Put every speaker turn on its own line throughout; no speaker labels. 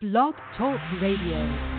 Blog Talk Radio.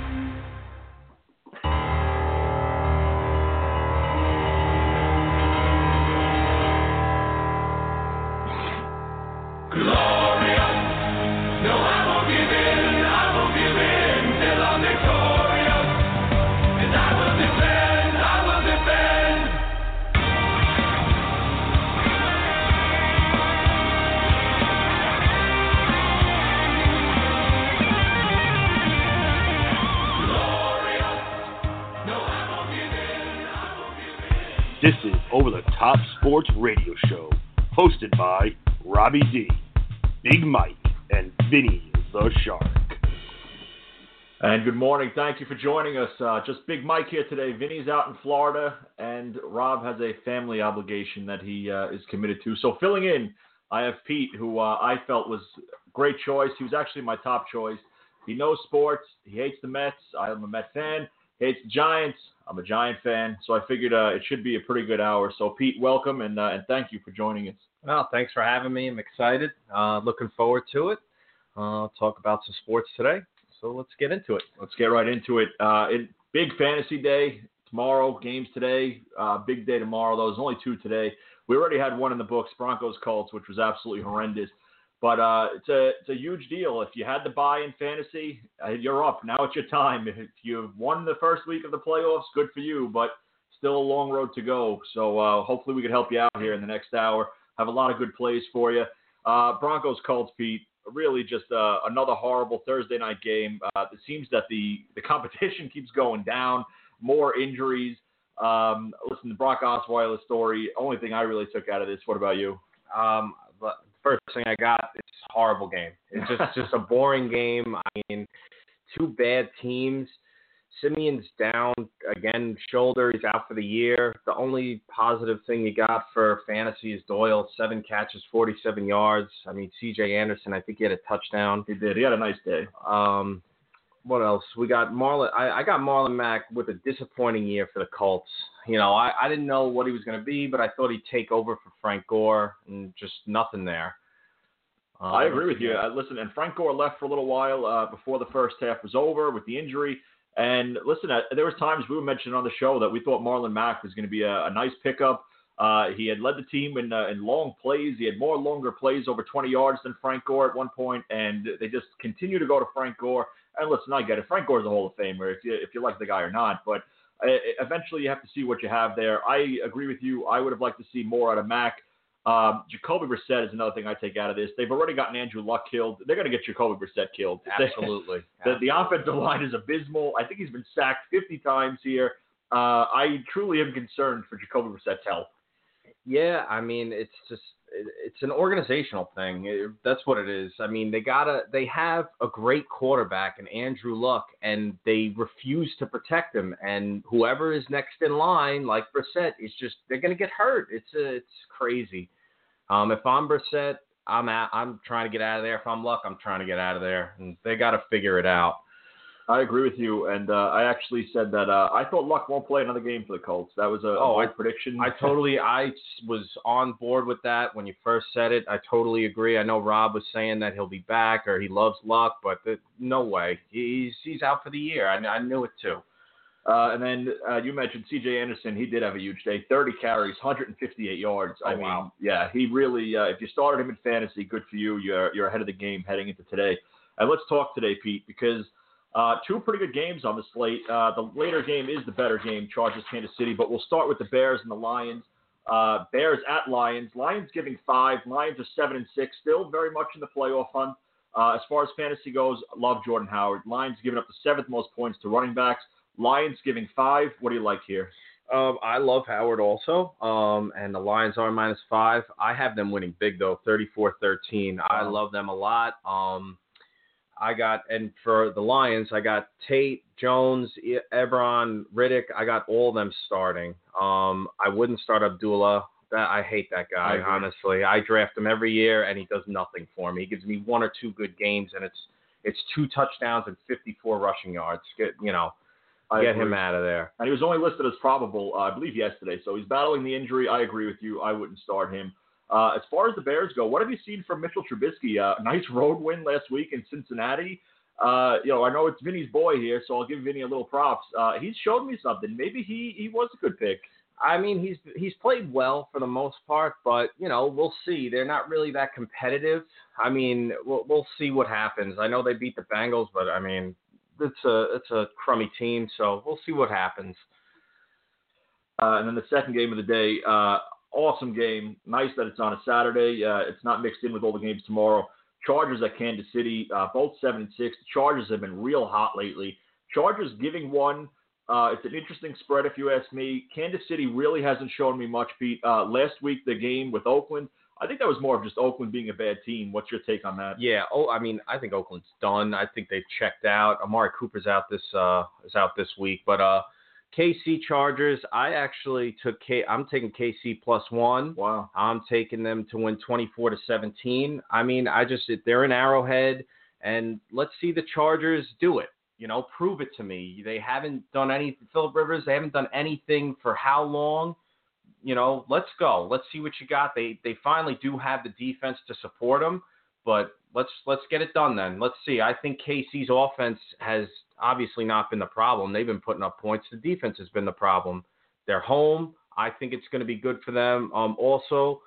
Morning. Thank you for joining us. Uh, just Big Mike here today. Vinny's out in Florida, and Rob has a family obligation that he uh, is committed to. So filling in, I have Pete, who uh, I felt was great choice. He was actually my top choice. He knows sports. He hates the Mets. I am a Met fan. Hates the Giants. I'm a Giant fan. So I figured uh, it should be a pretty good hour. So Pete, welcome and uh, and thank you for joining us.
Well, thanks for having me. I'm excited. Uh, looking forward to it. Talk about some sports today. So let's get into it.
Let's get right into it. Uh, it big fantasy day tomorrow. Games today. Uh, big day tomorrow. Though there's only two today. We already had one in the books, Broncos Colts, which was absolutely horrendous. But uh, it's a it's a huge deal. If you had to buy in fantasy, uh, you're up. Now it's your time. If you've won the first week of the playoffs, good for you. But still a long road to go. So uh, hopefully we can help you out here in the next hour. Have a lot of good plays for you. Uh, Broncos Colts, Pete. Really, just uh, another horrible Thursday night game. Uh, it seems that the the competition keeps going down. More injuries. Um, listen, the Brock Osweiler story. Only thing I really took out of this. What about you?
Um, but first thing I got, it's a horrible game. It's just just a boring game. I mean, two bad teams. Siemian's down again, shoulder. He's out for the year. The only positive thing you got for fantasy is Doyle, seven catches, 47 yards. I mean, C.J. Anderson, I think he had a touchdown.
He did. He had a nice day.
Um, what else? We got Marlon. I, I got Marlon Mack with a disappointing year for the Colts. You know, I, I didn't know what he was going to be, but I thought he'd take over for Frank Gore, and just nothing there. Um,
I agree with you. Uh, listen, and Frank Gore left for a little while uh, before the first half was over with the injury. And listen, uh, there was times we were mentioning on the show that we thought Marlon Mack was going to be a, a nice pickup. Uh, he had led the team in, uh, in long plays. He had more longer plays over 20 yards than Frank Gore at one point, and they just continue to go to Frank Gore. And listen, I get it. Frank Gore's a Hall of Famer if you if you like the guy or not, but uh, eventually you have to see what you have there. I agree with you. I would have liked to see more out of Mack. Um, Jacoby Brissett is another thing I take out of this. They've already gotten Andrew Luck killed. They're going to get Jacoby Brissett killed.
Absolutely.
the, the offensive line is abysmal. I think he's been sacked 50 times here. Uh, I truly am concerned for Jacoby Brissett's health.
Yeah, I mean, it's just it, it's an organizational thing. It, that's what it is. I mean, they gotta they have a great quarterback and Andrew Luck, and they refuse to protect him. And whoever is next in line, like Brissett, is just they're gonna get hurt. It's a, it's crazy. Um, if I'm Brissett, I'm out, I'm trying to get out of there. If I'm Luck, I'm trying to get out of there, and they got to figure it out.
I agree with you, and uh, I actually said that uh, I thought Luck won't play another game for the Colts. That was a,
Oh, I-
prediction.
I totally, I was on board with that when you first said it. I totally agree. I know Rob was saying that he'll be back or he loves luck, but the, no way. He's he's out for the year. I, I knew it too.
Uh, and then uh, you mentioned C.J. Anderson. He did have a huge day. 30 carries, 158 yards. I
Oh,
mean,
wow.
yeah, he really. Uh, if you started him in fantasy, good for you. You're you're ahead of the game heading into today. And let's talk today, Pete, because uh, two pretty good games on the slate. Uh, the later game is the better game, Chargers Kansas City. But we'll start with the Bears and the Lions. Uh, Bears at Lions. Lions giving five. Lions are seven and six. Still very much in the playoff hunt. Uh, as far as fantasy goes, love Jordan Howard. Lions giving up the seventh most points to running backs. Lions giving five. What do you like here?
Um, I love Howard also. Um, and the Lions are minus five. I have them winning big though, 34-13. I love them a lot. Um, I got and for the Lions, I got Tate, Jones, Ebron, Riddick. I got all of them starting. Um, I wouldn't start Abdullah. That I hate that guy.
agree.
honestly, I draft him every year, and he does nothing for me. He gives me one or two good games, and it's it's two touchdowns and 54 rushing yards. Get you know,
I
get
agree.
him out of there.
And he was only listed as probable, uh, I believe, yesterday. So he's battling the injury. I agree with you. I wouldn't start him. Uh, as far as the Bears go, what have you seen from Mitchell Trubisky? Uh, nice road win last week in Cincinnati. uh, you know, I know it's Vinny's boy here, so I'll give Vinny a little props. Uh, he's showed me something. Maybe he he was a good pick.
I mean, he's he's played well for the most part, but you know, we'll see. They're not really that competitive. I mean, we'll we'll see what happens. I know they beat the Bengals, but I mean, it's a it's a crummy team, so we'll see what happens.
Uh, and then the second game of the day, uh, awesome game. Nice that it's on a Saturday. Uh, it's not mixed in with all the games tomorrow. Chargers at Kansas City, uh, both seven and six. The Chargers have been real hot lately. Chargers giving one uh, it's an interesting spread, if you ask me. Kansas City really hasn't shown me much, Pete. Uh, last week, the game with Oakland, I think that was more of just Oakland being a bad team. What's your take on that?
Yeah. Oh, I mean, I think Oakland's done. I think they've checked out. Amari Cooper's out this uh, is out this week, but uh, KC Chargers. I actually took K. I'm taking KC plus one.
Wow.
I'm taking them to win 24 to 17. I mean, I just they're in Arrowhead, and let's see the Chargers do it. You know, prove it to me. They haven't done any Philip Rivers. They haven't done anything for how long? You know, let's go. Let's see what you got. They they finally do have the defense to support them, but let's let's get it done then. Let's see. I think KC's offense has obviously not been the problem. They've been putting up points. The defense has been the problem. They're home. I think it's going to be good for them. Um, also,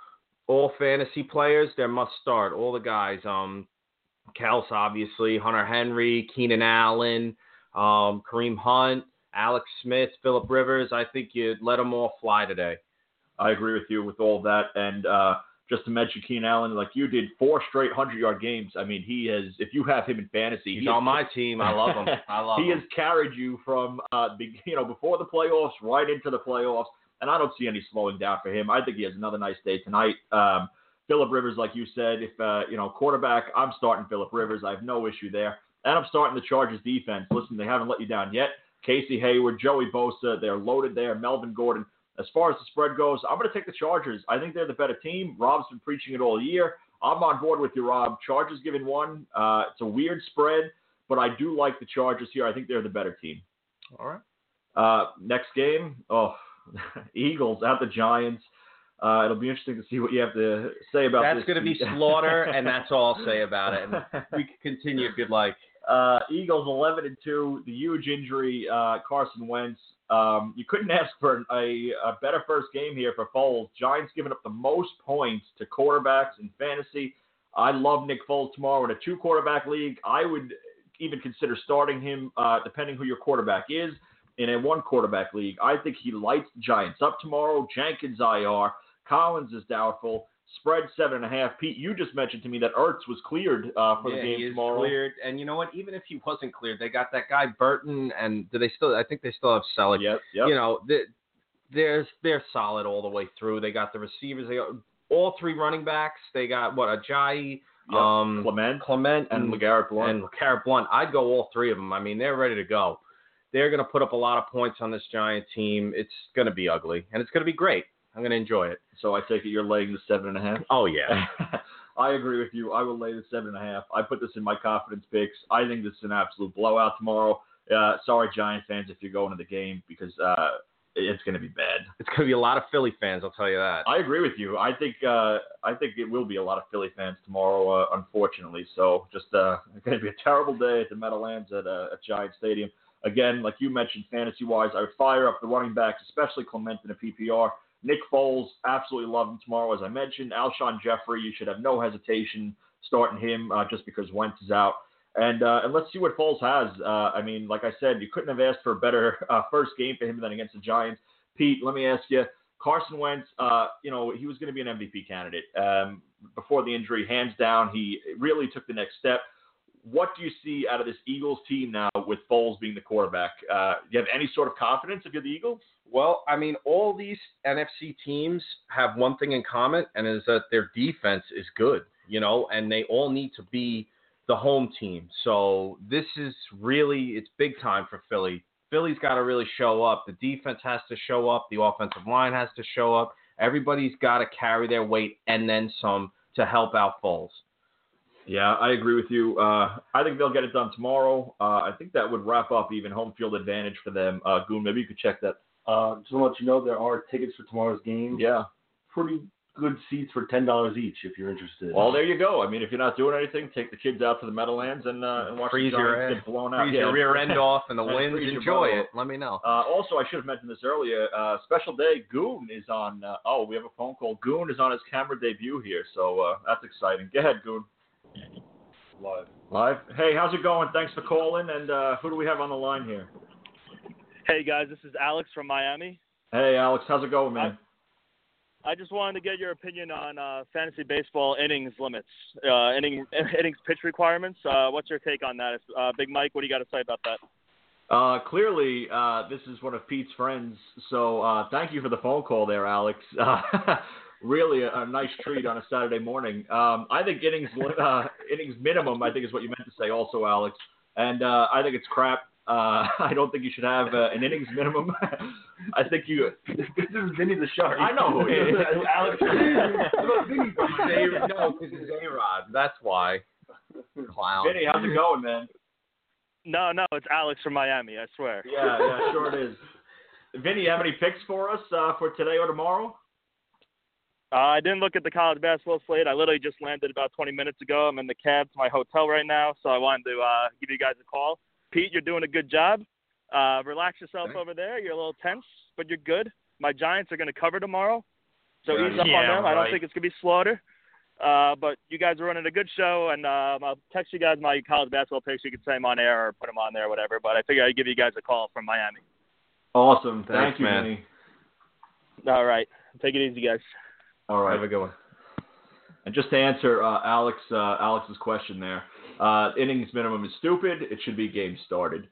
all fantasy players, they're must start. All the guys. Um, Kelce, obviously, Hunter Henry, Keenan Allen, um, Kareem Hunt, Alex Smith, Philip Rivers. I think you'd let them all fly today.
I agree with you with all that. And uh, just to mention Keenan Allen, like you did four straight 100 yard games. I mean, he has, if you have him in fantasy,
he's he on my team. I love him. I love him.
he
him.
has carried you from, uh, you know, before the playoffs right into the playoffs. And I don't see any slowing down for him. I think he has another nice day tonight. Um, Philip Rivers, like you said, if uh, you know quarterback, I'm starting Philip Rivers. I have no issue there, and I'm starting the Chargers defense. Listen, they haven't let you down yet. Casey Hayward, Joey Bosa, they're loaded there. Melvin Gordon. As far as the spread goes, I'm going to take the Chargers. I think they're the better team. Rob's been preaching it all year. I'm on board with you, Rob. Chargers giving one. Uh, it's a weird spread, but I do like the Chargers here. I think they're the better team.
All right.
Uh, next game, oh, Eagles at the Giants. Uh, it'll be interesting to see what you have to say about
that's
this.
That's going to be slaughter, and that's all I'll say about it. And we can continue if you'd like.
Uh, Eagles 11 and 2. The huge injury, uh, Carson Wentz. Um, you couldn't ask for a, a, better first game here for Foles. Giants giving up the most points to quarterbacks in fantasy. I love Nick Foles tomorrow in a two quarterback league. I would even consider starting him, uh, depending who your quarterback is. In a one quarterback league, I think he lights the Giants up tomorrow. Jenkins IR. Collins is doubtful. Spread seven and a half. Pete, you just mentioned to me that Ertz was cleared uh, for
yeah,
the game
he is
tomorrow.
Cleared, and you know what? Even if he wasn't cleared, they got that guy Burton, and do they still? I think they still have Celek.
Yep, yep.
You know, they, they're they're solid all the way through. They got the receivers. They got all three running backs. They got what Ajayi,
yep.
um,
Clement,
Clement,
and, and LeGarrette Blunt.
And LeGarrette Blunt. I'd go all three of them. I mean, they're ready to go. They're going to put up a lot of points on this Giant team. It's going to be ugly, and it's going to be great. I'm going to enjoy it.
So I take it you're laying the seven and a half.
Oh yeah.
I agree with you. I will lay the seven and a half. I put this in my confidence picks. I think this is an absolute blowout tomorrow. Uh, sorry, Giant fans, if you're going to the game because uh, it's going to be bad.
It's going to be a lot of Philly fans. I'll tell you that.
I agree with you. I think uh, I think it will be a lot of Philly fans tomorrow, uh, unfortunately. So just uh, it's going to be a terrible day at the Meadowlands at, uh, at Giant Stadium. Again, like you mentioned, fantasy wise, I would fire up the running backs, especially Clement in a PPR. Nick Foles, absolutely love him tomorrow. As I mentioned, Alshon Jeffery, you should have no hesitation starting him uh, just because Wentz is out. And uh, and let's see what Foles has. Uh, I mean, like I said, you couldn't have asked for a better uh, first game for him than against the Giants. Pete, let me ask you, Carson Wentz, uh, you know, he was going to be an MVP candidate um, before the injury, hands down. He really took the next step. What do you see out of this Eagles team now with Foles being the quarterback? Uh, do you have any sort of confidence if you're the Eagles?
Well, I mean, all these NFC teams have one thing in common, and is that their defense is good, you know, and they all need to be the home team. So this is really it's big time for Philly. Philly's got to really show up. The defense has to show up. The offensive line has to show up. Everybody's got to carry their weight and then some to help out Foles.
Yeah, I agree with you. Uh, I think they'll get it done tomorrow. Uh, I think that would wrap up even home field advantage for them. Uh, Goon, maybe you could check that.
Uh, just to let you know, there are tickets for tomorrow's game.
Yeah.
Pretty
good seats for ten dollars each if you're interested.
Well, there you go. I mean, if you're not doing anything, take the kids out to the Meadowlands and uh, and watch
Freeze
the
your
get blown out.
Freeze
Yeah.
your rear end off in the
And
wind. Enjoy it. Let me know.
Uh, also, I should have mentioned this earlier. Uh, special day, Goon is on. Uh, oh, we have a phone call. Goon is on his camera debut here, so uh, that's exciting. Go ahead, Goon.
Live.
Live. Hey, how's it going? Thanks for calling. And uh, who do we have on the line here?
Hey guys, this is Alex from Miami.
Hey, Alex. How's it going, man?
I just wanted to get your opinion on uh, fantasy baseball innings limits, uh, inning innings pitch requirements. Uh, what's your take on that? Uh, Big Mike, what do you got to say about that?
Uh, clearly, uh, this is one of Pete's friends, so uh, thank you for the phone call there, Alex. Uh, really a, a nice treat on a Saturday morning. Um, I think innings uh, innings minimum, I think is what you meant to say also, Alex. And uh, I think it's crap. Uh, I don't think you should have uh, an innings minimum. I think you.
this is Vinny the Shark.
I know who he is.
Alex.
no, because it's A-Rod. That's why. Clown.
Vinny, how's it going, man?
No, no, it's Alex from Miami. I swear.
Yeah, yeah, sure it is. Vinny, you have any picks for us uh, for today or tomorrow?
Uh, I didn't look at the college basketball slate. I literally just landed about 20 minutes ago. I'm in the cab to my hotel right now, so I wanted to uh, give you guys a call. Pete, you're doing a good job. Uh, relax yourself
Thanks.
over there. You're a little tense, but you're good. My Giants are going to cover tomorrow, so
Yeah,
ease up on
yeah,
them. I don't think it's going to be slaughter. Uh, but you guys are running a good show, and um, I'll text you guys my college basketball picks. You can say them on air or put them on there, whatever. But I figured I'd give you guys a call from Miami.
Awesome. Thank
Thanks,
you,
man.
Vinny.
All right, take it easy, guys.
All right.
Have a good one.
And just to answer uh, Alex uh, Alex's question there, uh, innings minimum is stupid. It should be game started.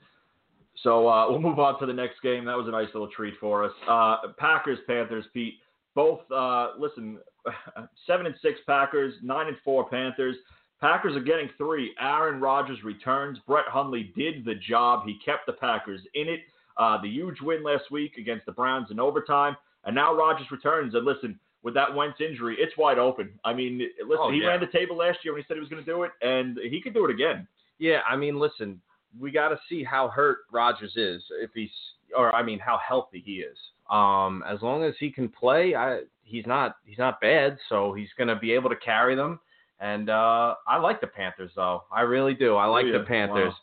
So uh, we'll move on to the next game. That was a nice little treat for us. Uh, Packers Panthers. Pete, both uh, listen. Seven and six Packers, nine and four Panthers. Packers are getting three. Aaron Rodgers returns. Brett Hundley did the job. He kept the Packers in it. Uh, the huge win last week against the Browns in overtime, and now Rodgers returns. And listen, with that Wentz injury, it's wide open. I mean, listen,
Oh,
he
yeah.
ran the table last year when he said he was going to do it, and he could do it again.
Yeah, I mean, listen, we got to see how hurt Rodgers is. If he's, or I mean, how healthy he is. Um, as long as he can play, I he's not he's not bad, so he's going to be able to carry them. And uh, I like the Panthers, though. I really do. I like
Oh, yeah.
the Panthers.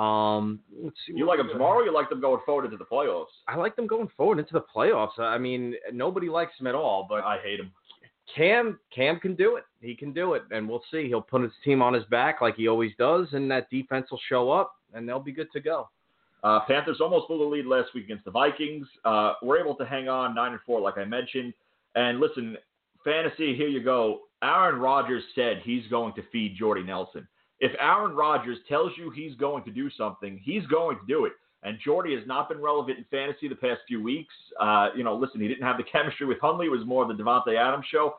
Um, let's see
You like them tomorrow? Or you like them going forward into the playoffs?
I like them going forward into the playoffs. I mean, nobody likes them at all, but
I hate them.
Cam Cam can do it. He can do it, and we'll see. He'll put his team on his back like he always does, and that defense will show up, and they'll be good to go.
Uh, Panthers almost blew the lead last week against the Vikings. Uh, we're able to hang on nine and four, like I mentioned. And listen, fantasy, here you go. Aaron Rodgers said he's going to feed Jordy Nelson. If Aaron Rodgers tells you he's going to do something, he's going to do it. And Jordy has not been relevant in fantasy the past few weeks. Uh, you know, listen, he didn't have the chemistry with Hundley. It was more of the Davante Adams show.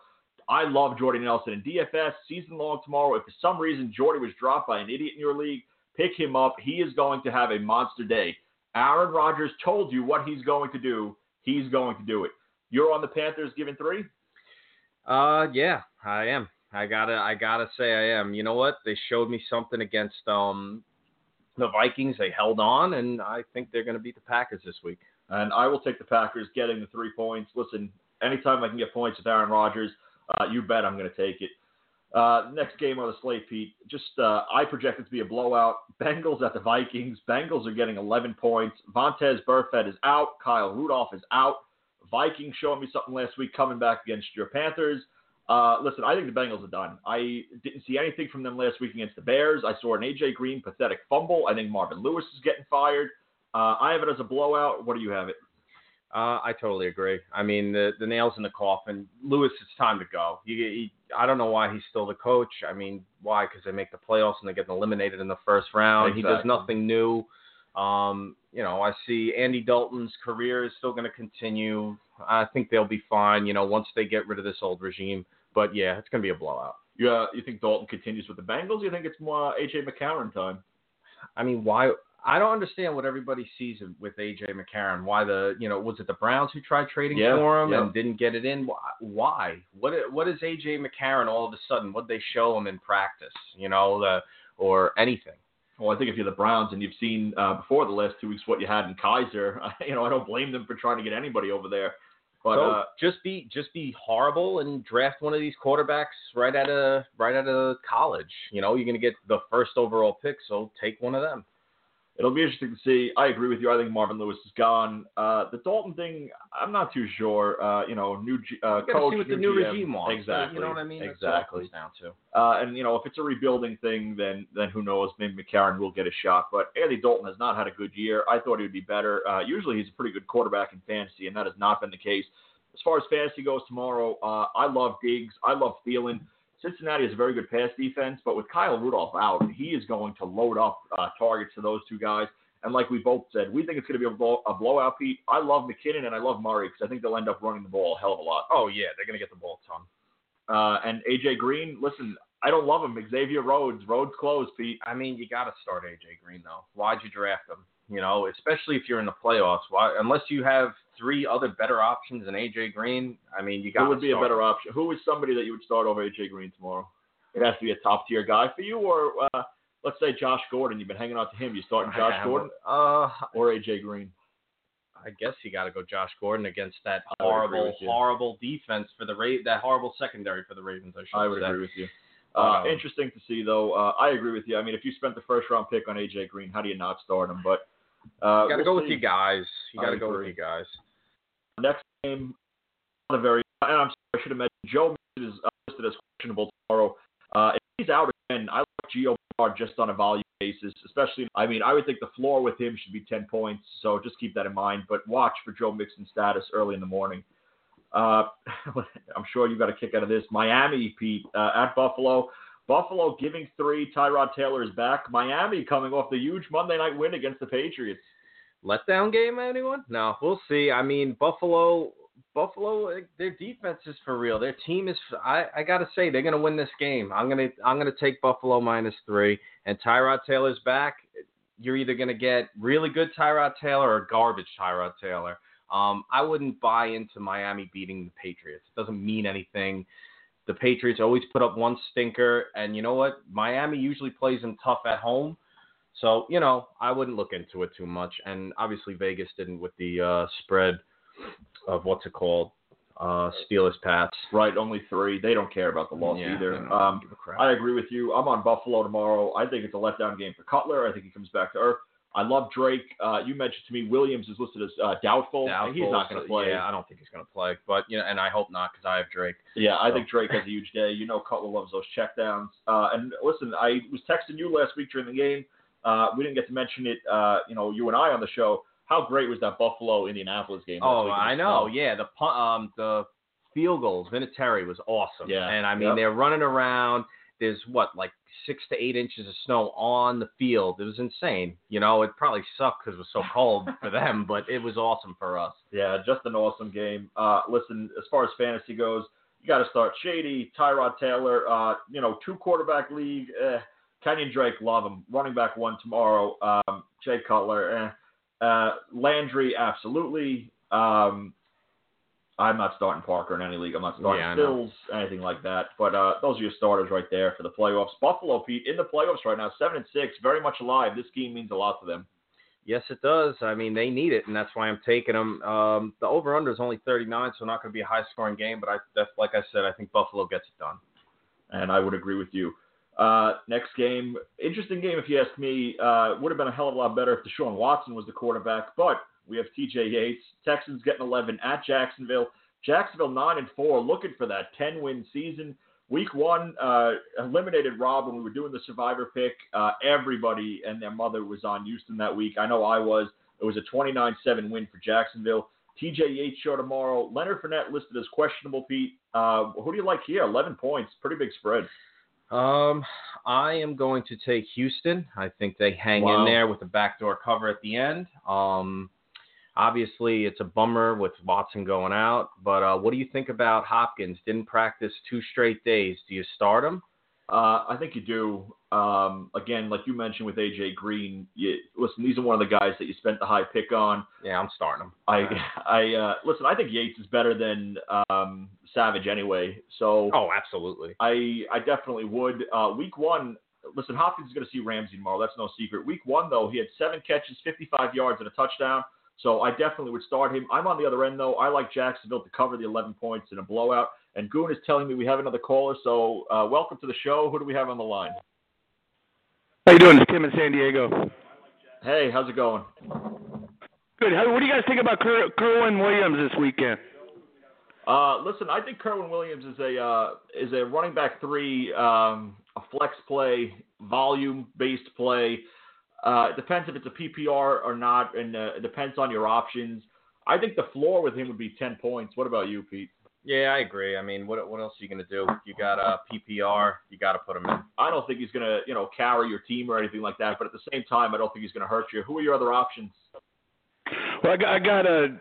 I love Jordy Nelson in DFS season long tomorrow. If for some reason Jordy was dropped by an idiot in your league, pick him up. He is going to have a monster day. Aaron Rodgers told you what he's going to do. He's going to do it. You're on the Panthers giving three?
Uh, yeah, I am. I gotta, I gotta say, I am. You know what? They showed me something against um the Vikings. They held on, and I think they're gonna beat the Packers this week.
And I will take the Packers getting the three points. Listen, anytime I can get points with Aaron Rodgers, uh, you bet I'm going to take it. Uh, next game on the slate, Pete. Just uh, I project it to be a blowout. Bengals at the Vikings. Bengals are getting 11 points. Vontaze Burfict is out. Kyle Rudolph is out. Vikings showing me something last week coming back against your Panthers. Uh, listen, I think the Bengals are done. I didn't see anything from them last week against the Bears. I saw an AJ Green pathetic fumble. I think Marvin Lewis is getting fired. Uh, I have it as a blowout. What do you have it?
Uh, I totally agree. I mean, the the nails in the coffin. Lewis, it's time to go. You, he, I don't know why he's still the coach. I mean, why? Because they make the playoffs and they get eliminated in the first round. He does nothing new. Um, you know, I see Andy Dalton's career is still going to continue. I think they'll be fine. You know, once they get rid of this old regime. But yeah, it's going to be a blowout.
You, uh, you think Dalton continues with the Bengals? You think it's more AJ McCarron time?
I mean, why? I don't understand what everybody sees with AJ McCarron. Why the you know was it the Browns who tried trading
Yeah,
for him
yeah.
and didn't get it in? Why- Why? What what is AJ McCarron all of a sudden? What they show him in practice? You know, the or anything?
Well, I think if you're the Browns and you've seen uh, before the last two weeks what you had in Kizer, you know I don't blame them for trying to get anybody over there. But
so
uh,
just be just be horrible and draft one of these quarterbacks right out of right out of college. You know, you're gonna get the first overall pick, so take one of them.
It'll be interesting to see. I agree with you. I think Marvin Lewis is gone. Uh, the Dalton thing, I'm not too sure. Uh, you know, new G- uh, coach,
see what the
new
new
GM.
regime wants.
Exactly.
You know what I mean? That's all it
Exactly.
down to.
Uh, and you know, if it's a rebuilding thing, then then who knows? Maybe McCarron will get a shot. But Andy Dalton has not had a good year. I thought he would be better. Uh, usually, he's a pretty good quarterback in fantasy, and that has not been the case. As far as fantasy goes tomorrow, uh, I love Diggs. I love Thielen. Cincinnati has a very good pass defense, but with Kyle Rudolph out, he is going to load up uh, targets to those two guys. And like we both said, we think it's going to be a, blow, a blowout, Pete. I love McKinnon and I love Murray because I think they'll end up running the ball a hell of a lot.
Oh yeah, they're gonna get the ball a ton.
Uh, and AJ Green, listen, I don't love him. Xavier Rhodes, Rhodes closed, Pete.
I mean, you got to start AJ Green though. Why'd you draft him? You know, especially if you're in the playoffs. Why, unless you have three other better options than AJ Green, I mean, you got.
Who would be a better option? Who is somebody that you would start over AJ Green tomorrow? It has to be a top tier guy for you, or uh, let's say Josh Gordon. You've been hanging out to him. You starting Josh Gordon
Uh,
or AJ Green?
I guess you got to go Josh Gordon against that
I would agree
horrible, horrible defense for the Ra- that horrible secondary for the Ravens. I should
I would
say.
agree with you. Uh,
Um,
interesting to see, though. Uh, I agree with you. I mean, if you spent the first round pick on AJ Green, how do you not start him? But uh,
You got to
we'll
go with you guys. You got to go with you guys.
Next game, not a very. And I'm sorry, I should have mentioned Joe Mixon is listed as questionable tomorrow. Uh, if he's out again, I like Gio Bernard just on a volume basis, especially. I mean, I would think the floor with him should be 10 points, so just keep that in mind. But watch for Joe Mixon's status early in the morning. Uh, I'm sure you got a kick out of this. Miami, Pete, uh, at Buffalo. Buffalo giving three. Tyrod Taylor is back. Miami coming off the huge Monday night win against the Patriots.
letdown game anyone? No we'll see. I mean buffalo buffalo their defense is for real. Their team is i i gotta say they're gonna win this game. I'm gonna i'm gonna take buffalo minus three and tyrod taylor's back. You're either gonna get really good tyrod taylor or garbage tyrod taylor. Um i wouldn't buy into miami beating the patriots. It doesn't mean anything the patriots always put up one stinker and you know what miami usually plays them tough at home so, you know, I wouldn't look into it too much. And obviously, Vegas didn't with the uh, spread of what's it called? Uh, Steelers Pats.
Right, only three. They don't care about the loss
Yeah,
either. Um,
give a crap.
I agree with you. I'm on Buffalo tomorrow. I think it's a letdown game for Cutler. I think he comes back to earth. I love Drake. Uh, you mentioned to me Williams is listed as uh, doubtful.
Doubtful,
He's not going to play.
Yeah, I don't think he's going to play. But, you know, and I hope not because I have Drake.
Yeah, I think Drake has a huge day. You know, Cutler loves those checkdowns. Uh, and listen, I was texting you last week during the game. Uh, we didn't get to mention it. Uh, you know, you and I on the show. How great was that Buffalo Indianapolis game?
Oh,
week in the
I know.
snow?
Yeah, the um the field goals, Vinatieri was awesome.
Yeah,
and I mean
yep.
they're running around. There's what like six to eight inches of snow on the field. It was insane. You know, it probably sucked because it was so cold for them, but it was awesome for us.
Yeah, just an awesome game. Uh, listen, as far as fantasy goes, you got to start Shady, Tyrod Taylor. Uh, you know, two quarterback league. Eh, Kenyan Drake, love him. Running back one tomorrow. Um, Jay Cutler. Eh. Uh, Landry, absolutely. Um, I'm not starting Parker in any league. I'm not starting
Yeah,
Stills, anything like that. But uh, those are your starters right there for the playoffs. Buffalo, Pete, in the playoffs right now, seven and six, very much alive. This game means a lot to them.
Yes, it does. I mean, they need it, and that's why I'm taking them. Um, the over under is only 39, so not going to be a high scoring game. But I, that's like I said, I think Buffalo gets it done.
and I would agree with you. Uh, next game, interesting game if you ask me. Uh, would have been a hell of a lot better if Deshaun Watson was the quarterback, but we have T.J. Yates. Texans getting 11 at Jacksonville. Jacksonville nine and four, looking for that 10 win season. Week one uh, eliminated Rob when we were doing the Survivor pick. Uh, everybody and their mother was on Houston that week. I know I was. It was a 29-7 win for Jacksonville. T.J. Yates show tomorrow. Leonard Fournette listed as questionable. Pete, uh, who do you like here? 11 points, pretty big spread.
Um, I am going to take Houston. I think they hang
Wow.
in there with the backdoor cover at the end. Um, obviously, it's a bummer with Watson going out, but uh, what do you think about Hopkins? Didn't practice two straight days. Do you start him?
Uh, I think you do. Um, again, like you mentioned with AJ Green, you, listen, these are one of the guys that you spent the high pick on.
Yeah, I'm starting him.
I, I uh, listen. I think Yates is better than um, Savage anyway. So
Oh, absolutely.
I, I definitely would. Uh, week one, listen, Hopkins is going to see Ramsey tomorrow. That's no secret. Week one, though, he had seven catches, 55 yards, and a touchdown. So I definitely would start him. I'm on the other end though. I like Jacksonville to cover the 11 points in a blowout. And Goon is telling me we have another caller. So uh, welcome to the show. Who do we have on the line?
How you doing? It's Tim in San Diego.
Hey, how's it going?
Good. How, what do you guys think about Ker- Kerwynn Williams this weekend?
Uh, listen, I think Kerwynn Williams is a uh, is a running back three, um, a flex play, volume based play. Uh, it depends if it's a PPR or not, and uh, it depends on your options. I think the floor with him would be ten points. What about you, Pete?
Yeah, I agree. I mean, what what else are you gonna do? You got a PPR, you got to put him in.
I don't think he's gonna you know carry your team or anything like that, but at the same time, I don't think he's gonna hurt you. Who are your other options?
Well, I got, I got a,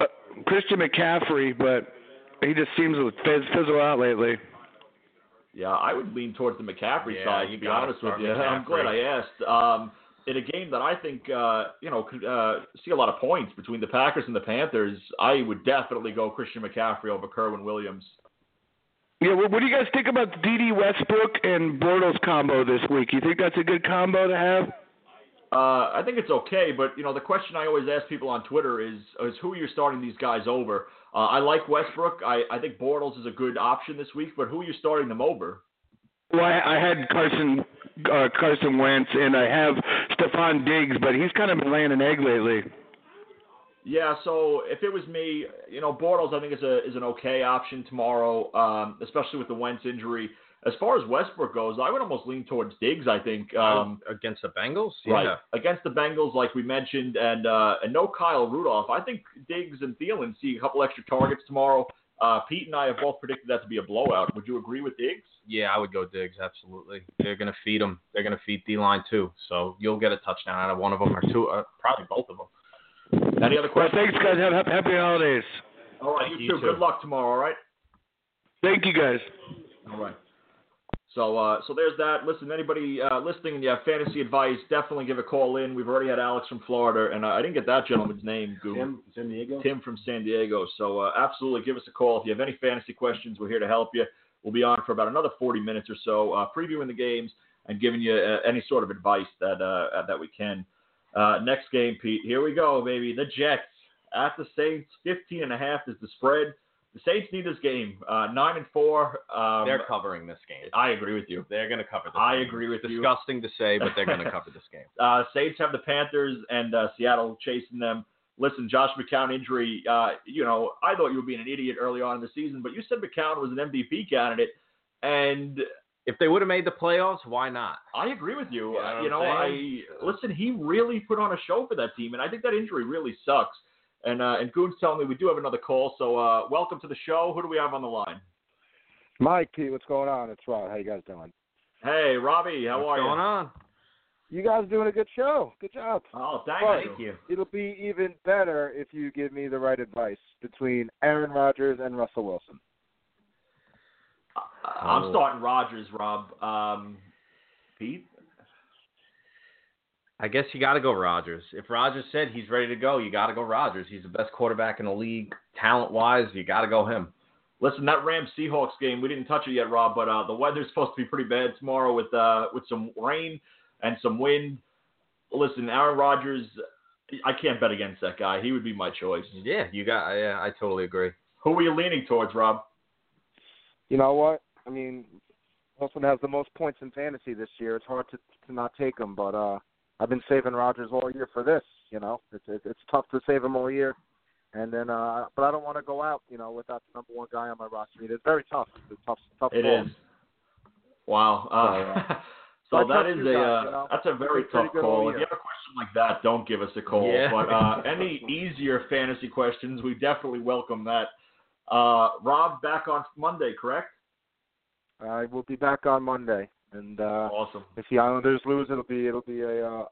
a Christian McCaffrey, but he just seems to fizzle out lately.
Yeah, I would lean towards the McCaffrey
Yeah,
side.
you
To be honest with
start
you, I'm glad I asked. Um, in a game that I think uh, you know could uh, see a lot of points between the Packers and the Panthers, I would definitely go Christian McCaffrey over Kerwynn Williams.
Yeah, what, what do you guys think about the Dede Westbrook and Bortles combo this week? You think that's a good combo to have?
Uh, I think it's okay, but you know the question I always ask people on Twitter is is who are you starting these guys over? Uh, I like Westbrook. I, I think Bortles is a good option this week, but who are you starting them over?
Well, I, I had Carson uh, Carson Wentz, and I have Stefon Diggs, but he's kind of been laying an egg lately.
Yeah, so if it was me, you know, Bortles I think is a is an okay option tomorrow, um, especially with the Wentz injury. As far as Westbrook goes, I would almost lean towards Diggs. I think. Um,
against the Bengals.
Right against the Bengals, like we mentioned, and uh, and no Kyle Rudolph. I think Diggs and Thielen see a couple extra targets tomorrow. Uh, Pete and I have both predicted that to be a blowout. Would you agree with Diggs?
Yeah, I would go Diggs. Absolutely. They're gonna feed him. They're gonna feed Thielen too. So you'll get a touchdown out of one of them or two, uh, probably both of them.
Any other
Well,
questions?
thanks, guys. Have, have happy holidays.
All right, you
you
too.
too.
Good luck tomorrow. All right.
Thank you, guys.
All right. So, uh, so there's that. Listen, anybody uh, listening and you have fantasy advice, definitely give a call in. We've already had Alex from Florida, and uh, I didn't get that gentleman's name. Goon.
Tim, San Diego.
Tim from San Diego. So uh, absolutely give us a call. If you have any fantasy questions, we're here to help you. We'll be on for about another 40 minutes or so, uh, previewing the games and giving you uh, any sort of advice that uh, uh, that we can. Uh, next game, Pete. Here we go, baby. The Jets at the Saints. 15 and a half is the spread. The Saints need this game. Uh, nine and four. Um,
They're covering this game.
I agree with you.
They're gonna cover this.
I
game.
agree with
it's
you.
Disgusting to say, but they're gonna cover this game.
Uh, Saints have the Panthers and uh, Seattle chasing them. Listen, Josh McCown injury. Uh, you know, I thought you were being an idiot early on in the season, but you said McCown was an MVP candidate, and
If they would have made the playoffs, why not?
I agree with you.
You know
Uh, you know,
I'm
I listen. He really put on a show for that team, and I think that injury really sucks. And uh, and Goon's telling me we do have another call, so uh, welcome to the show. Who do we have on the line?
Mike, Pete, what's going on? It's Rob. How you guys doing?
Hey, Robby, how
What's
are
going
you?
on?
You guys doing a good show. Good job.
Oh, thank
Right.
you.
Thank you.
It'll be even better if you give me the right advice between Aaron Rodgers and Russell Wilson.
Uh, I'm
Oh.
starting Rodgers, Rob. Um, Pete.
I guess you got to go Rodgers. If Rodgers said he's ready to go, you got to go Rodgers. He's the best quarterback in the league, talent wise. You got to go him.
Listen, that Rams Seahawks game, we didn't touch it yet, Rob, but uh, the weather's supposed to be pretty bad tomorrow with uh, with some rain and some wind. Listen, Aaron Rodgers, I can't bet against that guy. He would be my choice.
Yeah, you got. Yeah, I totally agree.
Who are you leaning towards, Rob?
You know what? I mean, Wilson has the most points in fantasy this year. It's hard to to not take him, but uh, I've been saving Rodgers all year for this. You know, it's it's, it's tough to save him all year. And then, uh, but I don't want to go out, you know, without the number one guy on my roster. It's very tough. It's tough, tough
It
call.
is. Wow. Uh, so
I
that
trust
is a
guys,
uh,
you know.
that's a very tough
pretty good all
call. If you have a question like that, don't give us a call.
Yeah.
But uh, any easier fantasy questions, we definitely welcome that. Uh, Rob, back on Monday, correct?
I will be back on Monday, and uh,
Awesome.
if the Islanders lose, it'll be it'll be a uh,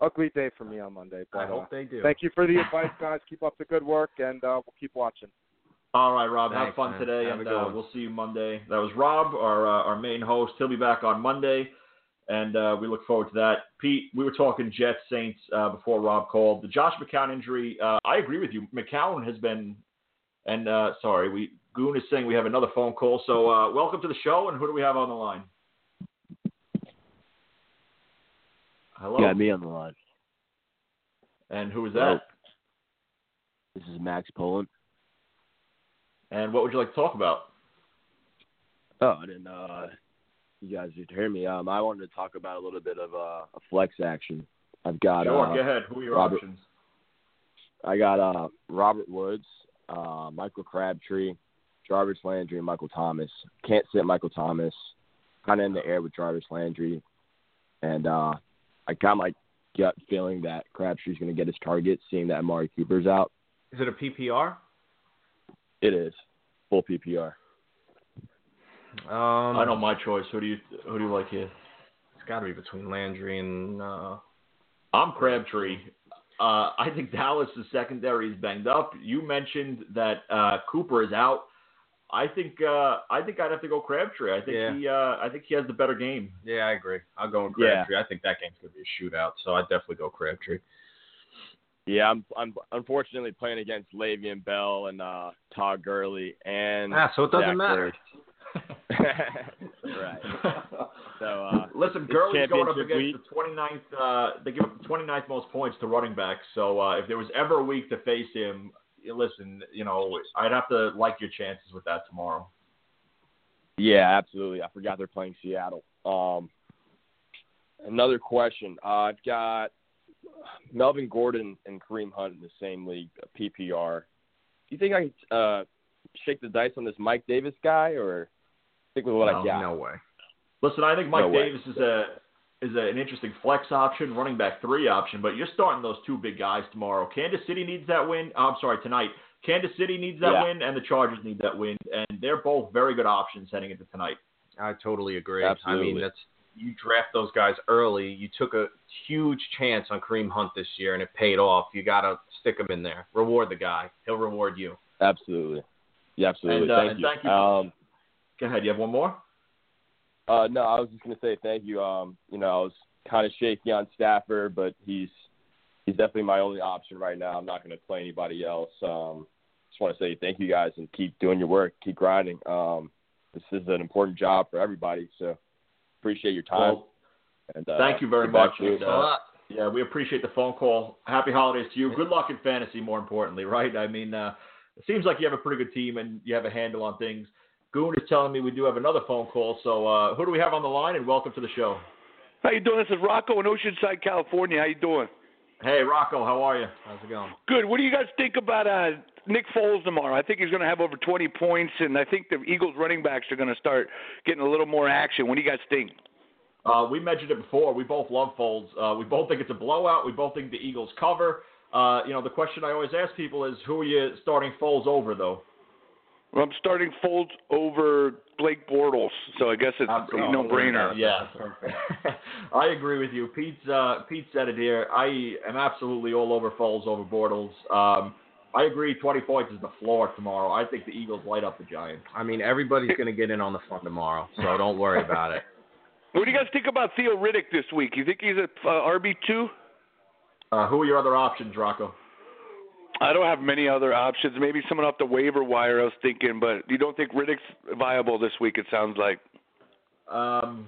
ugly day for me on Monday. But
I
uh,
hope they do.
thank you for the advice, guys. Keep up the good work, and uh, we'll keep watching.
All right, Rob. have fun
man.
today,
Have
and uh, we'll see you Monday. That was Rob, our uh, our main host. He'll be back on Monday, and uh, we look forward to that. Pete, we were talking Jets Saints uh, before Rob called. The Josh McCown injury. Uh, I agree with you. McCown has been, and uh, sorry, we Goon is saying we have another phone call. So uh, welcome to the show, and who do we have on the line? Hello.
Got me on the line.
And who is
Hello.
that?
This is Max Poland.
And what would you like to talk about?
Oh, I didn't uh you guys did hear me. Um I wanted to talk about a little bit of uh, a flex action. I've got
Sure,
uh,
go ahead. Who are your
Robert-
options?
I got uh Robert Woods, uh Michael Crabtree, Jarvis Landry, and Michael Thomas. Can't sit Michael Thomas. Kinda in the air with Jarvis Landry. And uh I got my gut feeling that Crabtree's gonna get his target, seeing that Amari Cooper's out.
Is it a PPR?
It is. Full PPR.
Um,
I know my choice. Who do you who do you like here?
It's got to be between Landry and. Uh,
I'm Crabtree. Uh, I think Dallas' secondary is banged up. You mentioned that uh, Cooper is out. I think uh, I think I'd have to go Crabtree. I think
Yeah.
he uh, I think he has the better game.
yeah, I agree. I'll go with
Yeah.
Crabtree. I think that game's gonna be a shootout, so I'd definitely go Crabtree.
Yeah, I'm I'm unfortunately playing against Le'Veon Bell and uh Todd Gurley and
Ah, so it doesn't
Zach
matter.
Right. So uh
Listen,
It's
Gurley's going up
championship
against the 29th. Uh, they give up the 29th most points to running backs. So uh, if there was ever a week to face him, y- listen, you know, I'd have to like your chances with that tomorrow.
yeah, absolutely. I forgot they're playing Seattle. Um another question. Uh, I've got Melvin Gordon and Kareem Hunt in the same league, PPR. Do you think I could uh shake the dice on this Mike Davis guy or stick with what
no,
I got?
no way.
Listen, I think Mike
No way.
Davis is a is a, an interesting flex option, running back three option, but you're starting those two big guys tomorrow. Kansas City needs that win. Oh, I'm sorry, tonight. Kansas City needs that
Yeah.
win, and the Chargers need that win, and they're both very good options heading into tonight.
I totally agree. I mean, that's you draft those guys early. You took a huge chance on Kareem Hunt this year, and it paid off. You got to stick him in there. Reward the guy. He'll reward you.
Absolutely. Yeah, absolutely.
And, uh,
thank
and
you.
thank you.
Um
Go ahead. You have one more?
Uh, no, I was just gonna say thank you. Um, you know, I was kind of shaky on Stafford, but he's he's definitely my only option right now. I'm not gonna play anybody else. Um, just want to say thank you guys and keep doing your work, keep grinding. Um, this is an important job for everybody, so appreciate your time.
Well,
and, uh,
thank you very much. And, uh, yeah, we appreciate the phone call. Happy holidays to you. Good luck in fantasy, more importantly, right? I mean, uh, it seems like you have a pretty good team and you have a handle on things. Goon is telling me we do have another phone call. So uh, who do we have on the line? And welcome to the show.
How you doing? This is Rocco in Oceanside, California. How you doing?
Hey, Rocco, how are you?
How's it going?
Good. What do you guys think about uh, Nick Foles tomorrow? I think he's going to have over 20 points, and I think the Eagles running backs are going to start getting a little more action. What do you guys think?
Uh, we mentioned it before. We both love Foles. Uh, we both think it's a blowout. We both think the Eagles cover. Uh, you know, the question I always ask people is, who are you starting Foles over, though?
Well, I'm starting Foles over Blake Bortles, so I guess it's a no brainer.
Yeah, I agree with you. Pete's uh, Pete said it here. I am absolutely all over Foles over Bortles. Um, I agree. Twenty points is the floor tomorrow. I think the Eagles light up the Giants.
I mean, everybody's going to get in on the fun tomorrow, so don't worry about it.
What do you guys think about Theo Riddick this week? You think he's a uh, RB two?
Uh, who are your other options, Rocco?
I don't have many other options. Maybe someone off the waiver wire. I was thinking, but you don't think Riddick's viable this week? It sounds like.
Um,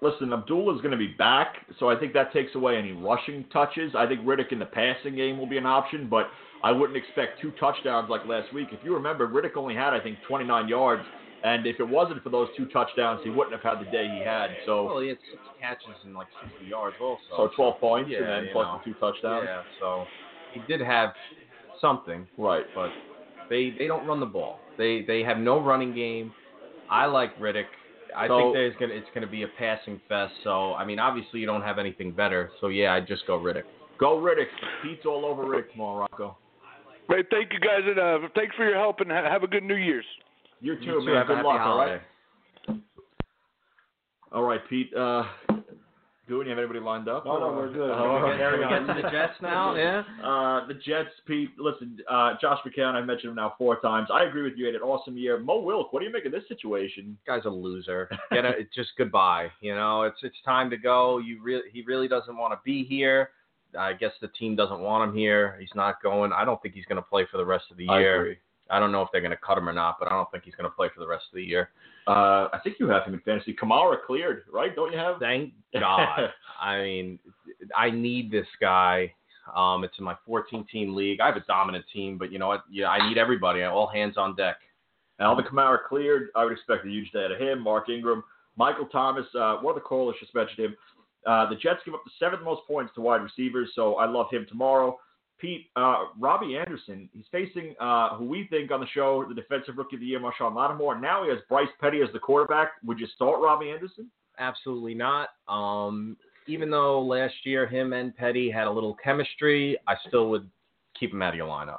listen, Abdullah is going to be back, so I think that takes away any rushing touches. I think Riddick in the passing game will be an option, but I wouldn't expect two touchdowns like last week. If you remember, Riddick only had, I think, 29 yards, and if it wasn't for those two touchdowns, he wouldn't have had the day he had. So,
Well, he had six catches and like 60 yards also.
so 12 points
Yeah,
and then plus
know.
the two touchdowns.
Yeah, so he did have something,
Right.
but they they don't run the ball. They they have no running game. I like Riddick. I
So-
think there's gonna it's gonna be a passing fest. So I mean, obviously you don't have anything better. So yeah, I just go Riddick.
Go Riddick. Pete's all over Riddick tomorrow, Rocco.
Right. Thank you guys, and uh, thanks for your help, and ha- have a good New Year's.
You too,
You too,
man.
have a
Good
happy
luck,
holiday.
right? All right, Pete. Uh, Goon, you have anybody lined up?
No, no, we're good.
Can we get,
carry
can we
on.
get to the Jets now? Yeah.
Uh, the Jets, Pete. Listen, uh, Josh McCown. I mentioned him now four times. I agree with you. He had an awesome year. Mo Wilk. What do you make of this situation?
guy's a loser. Get a, it's just goodbye. You know, it's it's time to go. You really he really doesn't want to be here. I guess the team doesn't want him here. He's not going. I don't think he's going to play for the rest of the
I
year. I don't know if they're going to cut him or not, but I don't think he's going to play for the rest of the year.
Uh, I think you have him in fantasy. Kamara cleared, right? Don't you have?
Thank God. I mean, I need this guy. Um, it's in my 14 team league. I have a dominant team, but you know what? Yeah, I need everybody. All hands on deck.
Alvin Kamara cleared. I would expect a huge day out of him. Mark Ingram, Michael Thomas. Uh, one of the callers just mentioned him. Uh, the Jets give up the seventh most points to wide receivers, so I love him tomorrow. Pete, uh, Robbie Anderson, he's facing uh, who we think on the show, the defensive rookie of the year, Marshon Lattimore. Now he has Bryce Petty as the quarterback. Would you start Robbie Anderson?
Absolutely not. Um, even though last year him and Petty had a little chemistry, I still would keep him out of your lineup.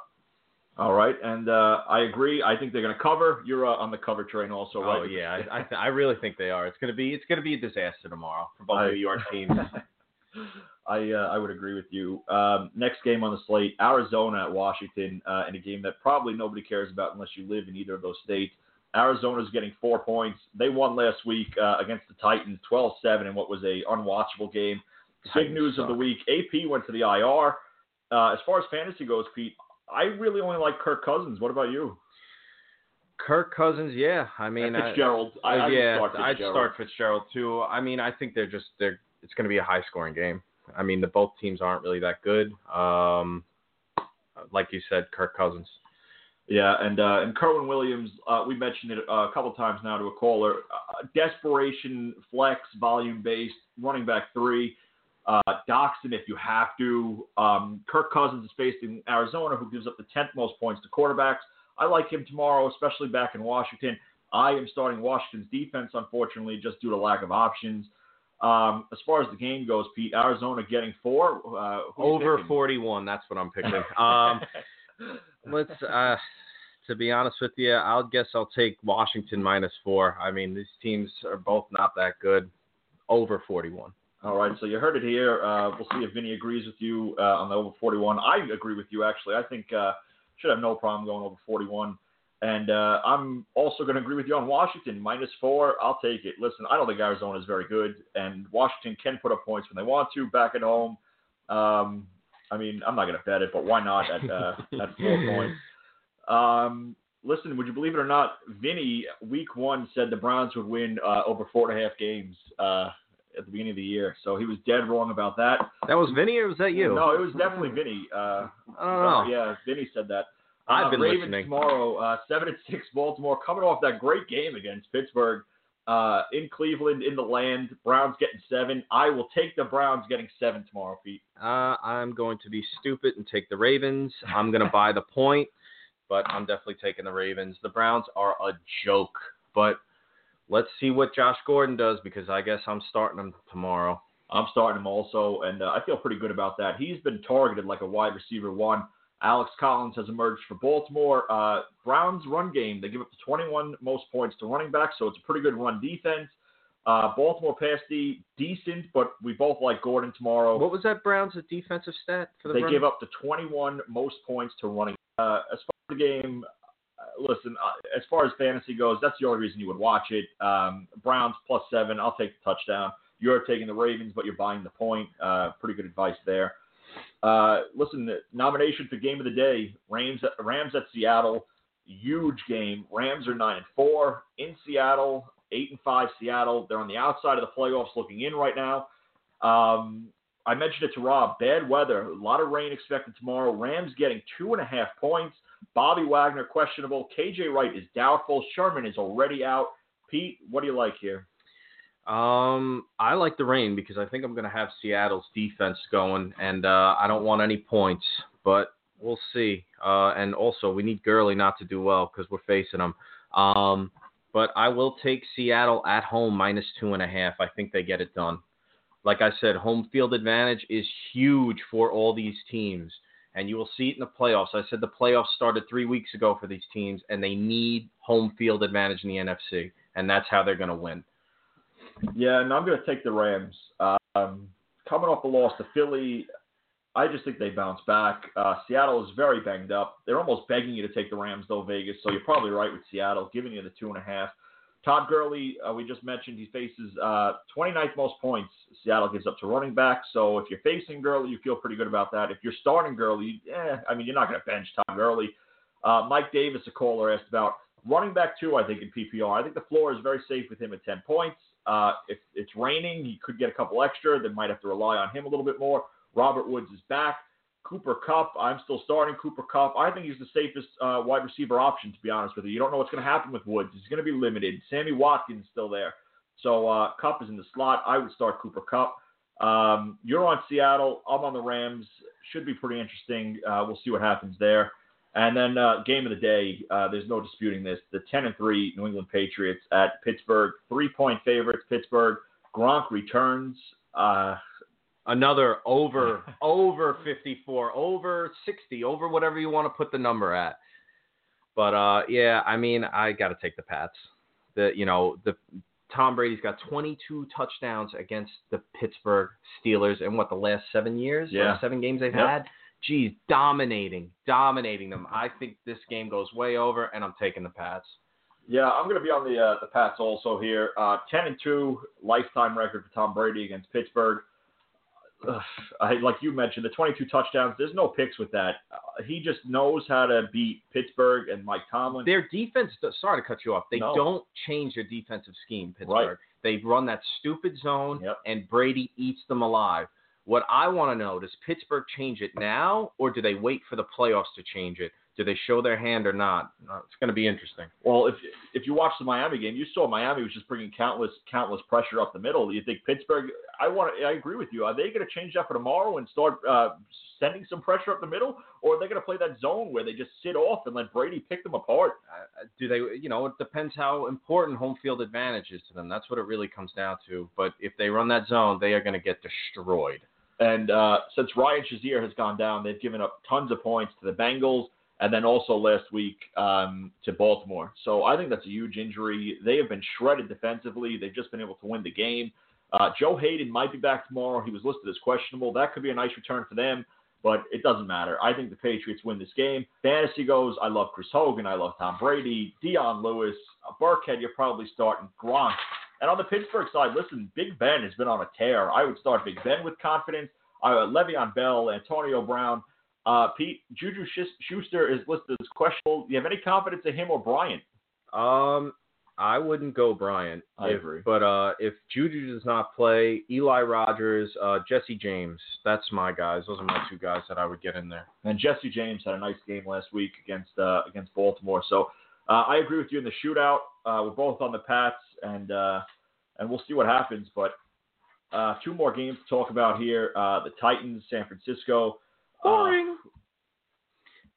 All right, and uh, I agree. I think they're going to cover. You're uh, on the cover train also, right?
Oh yeah, I I, th- I really think they are. It's gonna be it's gonna be a disaster tomorrow for both
I-
New York teams.
I uh, I would agree with you. Um, next game on the slate: Arizona at Washington, uh, in a game that probably nobody cares about unless you live in either of those states. Arizona's getting four points. They won last week uh, against the Titans, 12-7, in what was a unwatchable game. Big
Titans
news of the week: AP went to the IR. Uh, as far as fantasy goes, Pete, I really only like Kirk Cousins. What about you?
Kirk Cousins, yeah. I mean,
And
I-
Fitzgerald. I, I would
yeah,
start
I'd
Fitzgerald.
start Fitzgerald too. I mean, I think they're just they're it's going to be a high scoring game. I mean, the both teams aren't really that good. Um, like you said, Kirk Cousins.
Yeah, and uh, and Kerwynn Williams, uh, we mentioned it uh, a couple times now to a caller. Uh, desperation, flex, volume based, running back three. Uh, Doctson if you have to. Um, Kirk Cousins is facing Arizona, who gives up the 10th most points to quarterbacks. I like him tomorrow, especially back in Washington. I am starting Washington's defense, unfortunately, just due to lack of options. Um, as far as the game goes, Pete, Arizona getting four. Uh,
Over 41, that's what I'm picking. Um, let's uh, to be honest with you, I'll guess I'll take Washington minus four. I mean, these teams are both not that good. Over 41.
All right, so you heard it here. Uh, we'll see if Vinny agrees with you uh, on the over 41. I agree with you, actually. I think uh, should have no problem going over 41. And uh, I'm also going to agree with you on Washington. Minus four, I'll take it. Listen, I don't think Arizona is very good, and Washington can put up points when they want to back at home. Um, I mean, I'm not going to bet it, but why not at, uh, at four points? Um, listen, would you believe it or not, Vinny, week one said the Browns would win uh, over four and a half games uh, at the beginning of the year. So he was dead wrong about that.
That was Vinny or was that you?
No, it was definitely Vinny. Uh,
I don't know.
Yeah, Vinny said that.
I've
Uh,
been
Ravens
listening.
tomorrow, uh, seven and six Baltimore, coming off that great game against Pittsburgh uh, in Cleveland in the land. Browns getting seven. I will take the Browns getting seven tomorrow, Pete.
Uh, I'm going to be stupid and take the Ravens. I'm going to buy the point, but I'm definitely taking the Ravens. The Browns are a joke, but let's see what Josh Gordon does because I guess I'm starting him tomorrow.
I'm starting him also, and uh, I feel pretty good about that. He's been targeted like a wide receiver one. Alex Collins has emerged for Baltimore. Uh, Browns run game, they give up the 21 most points to running back, so it's a pretty good run defense. Uh, Baltimore pass D, decent, but we both like Gordon tomorrow.
What was that Browns' defensive stat for the
They
run?
give up the 21 most points to running. Uh, as far as the game, uh, listen, uh, as far as fantasy goes, that's the only reason you would watch it. Um, Browns plus seven, I'll take the touchdown. You're taking the Ravens, but you're buying the point. Uh, pretty good advice there. Uh, listen, the nomination for game of the day: Rams Rams at Seattle. Huge game. Rams are nine and four in Seattle, eight and five Seattle. They're on the outside of the playoffs, looking in right now. Um, I mentioned it to Rob. Bad weather, a lot of rain expected tomorrow. Rams getting two and a half points. Bobby Wagner questionable. KJ Wright is doubtful. Sherman is already out. Pete, what do you like here?
Um, I like the rain because I think I'm going to have Seattle's defense going, and uh, I don't want any points, but we'll see. Uh, and also, we need Gurley not to do well because we're facing them. Um, but I will take Seattle at home minus two and a half. I think they get it done. Like I said, home field advantage is huge for all these teams, and you will see it in the playoffs. I said the playoffs started three weeks ago for these teams, and they need home field advantage in the NFC, and that's how they're going to win.
Yeah, and I'm going to take the Rams. Um, coming off the loss to Philly, I just think they bounce back. Uh, Seattle is very banged up. They're almost begging you to take the Rams, though, Vegas. So you're probably right with Seattle, giving you the two and a half. Todd Gurley, uh, we just mentioned, he faces uh, 29th most points. Seattle gives up to running back. So if you're facing Gurley, you feel pretty good about that. If you're starting Gurley, eh, I mean, you're not going to bench Todd Gurley. Uh, Mike Davis, a caller, asked about running back two. I think in PPR, I think the floor is very safe with him at 10 points. Uh, if it's raining, he could get a couple extra. They might have to rely on him a little bit more. Robert Woods is back. Cooper Kupp. I'm still starting Cooper Kupp. I think he's the safest uh, wide receiver option, to be honest with you. You don't know what's going to happen with Woods. He's going to be limited. Sammy Watkins is still there. So uh, Kupp is in the slot. I would start Cooper Kupp. Um, you're on Seattle. I'm on the Rams. Should be pretty interesting. Uh, we'll see what happens there. And then uh, game of the day. Uh, there's no disputing this. The 10 and three New England Patriots at Pittsburgh. Three point favorites. Pittsburgh. Gronk returns. Uh,
Another over over 54, over 60, over whatever you want to put the number at. But uh, yeah, I mean, I got to take the Pats. The you know the Tom Brady's got 22 touchdowns against the Pittsburgh Steelers in what the last seven years,
Yeah.
seven games they've
Yep.
had. Geez, dominating, dominating them. I think this game goes way over, and I'm taking the Pats.
Yeah, I'm going to be on the uh, the Pats also here. Uh, Ten and two lifetime record for Tom Brady against Pittsburgh. Ugh, I, like you mentioned, the 22 touchdowns. There's no picks with that. Uh, he just knows how to beat Pittsburgh and Mike Tomlin.
Their defense, sorry to cut you off, they
No.
don't change their defensive scheme, Pittsburgh.
Right.
They run that stupid zone,
Yep.
and Brady eats them alive. What I want to know, does Pittsburgh change it now, or do they wait for the playoffs to change it? Do they show their hand or not? Uh, It's going to be interesting.
Well, if if you watched the Miami game, you saw Miami was just bringing countless countless pressure up the middle. You think Pittsburgh? I want. To, I agree with you. Are they going to change that for tomorrow and start uh, sending some pressure up the middle, or are they going to play that zone where they just sit off and let Brady pick them apart?
Uh, do they, you know, it depends how important home field advantage is to them. That's what it really comes down to. But if they run that zone, they are going to get destroyed.
And uh, since Ryan Shazier has gone down, they've given up tons of points to the Bengals, and then also last week um, to Baltimore. So I think that's a huge injury. They have been shredded defensively. They've just been able to win the game. Uh, Joe Haden might be back tomorrow. He was listed as questionable. That could be a nice return for them, but it doesn't matter. I think the Patriots win this game. Fantasy goes, I love Chris Hogan. I love Tom Brady. Dion Lewis. Uh, Burkhead, you're probably starting. Gronk. And on the Pittsburgh side, listen, Big Ben has been on a tear. I would start Big Ben with confidence. Uh, Le'Veon Bell, Antonio Brown. Uh, Pete, Juju Schuster is listed as questionable. Do you have any confidence in him or Bryant?
Um, I wouldn't go Bryant.
I
if-
agree.
But uh, if Juju does not play, Eli Rogers, uh, Jesse James, that's my guys. Those are my two guys that I would get in there.
And Jesse James had a nice game last week against uh, against Baltimore. So uh, I agree with you in the shootout. Uh, we're both on the Pats, and uh, and we'll see what happens. But uh, two more games to talk about here: uh, the Titans, San Francisco. Uh,
Boring.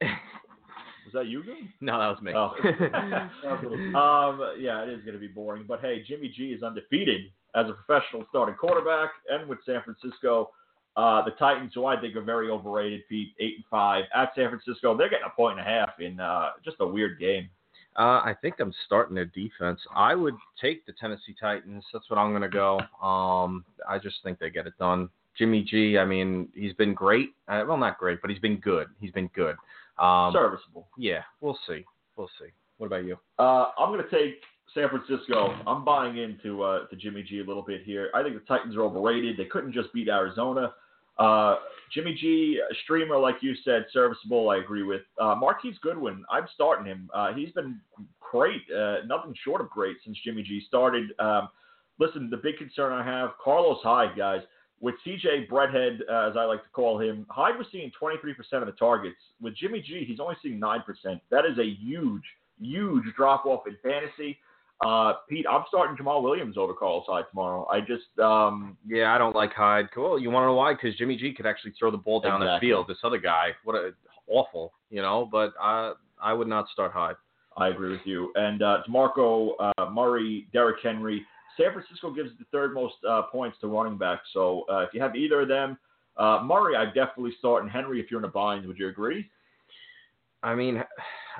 was that you, Goon?
no, that was me.
Oh. um, yeah, it is going to be boring. But hey, Jimmy G is undefeated as a professional starting quarterback, and with San Francisco, uh, the Titans, who I think are very overrated, Pete, eight and five at San Francisco, they're getting a point and a half in uh, just a weird game.
Uh, I think I'm starting their defense. I would take the Tennessee Titans. That's what I'm going to go. Um, I just think they get it done. Jimmy G. I mean, he's been great. Uh, well, not great, but he's been good. He's been good. Um,
Serviceable.
Yeah, we'll see. We'll see. What about you?
Uh, I'm going to take San Francisco. I'm buying into uh, to Jimmy G a little bit here. I think the Titans are overrated. They couldn't just beat Arizona. Uh, Jimmy G, streamer, like you said, serviceable. I agree with. Uh, Marquise Goodwin, I'm starting him. Uh, he's been great, uh, nothing short of great since Jimmy G started. Um, listen, the big concern I have, Carlos Hyde, guys. With CJ Breadhead, uh, as I like to call him, Hyde was seeing 23% of the targets. With Jimmy G, he's only seeing 9%. That is a huge, huge drop off in fantasy. Uh, Pete, I'm starting Jamaal Williams over Carlos Hyde tomorrow. I just, um,
Yeah, I don't like Hyde. Well, you want to know why? Because Jimmy G could actually throw the ball down
Exactly.
the field. This other guy, what a awful, you know. But I, I would not start Hyde.
I agree with you. And uh, DeMarco uh, Murray, Derrick Henry. San Francisco gives the third most uh, points to running back. So uh, if you have either of them, uh, Murray, I definitely start, and Henry, if you're in a bind, would you agree?
I mean,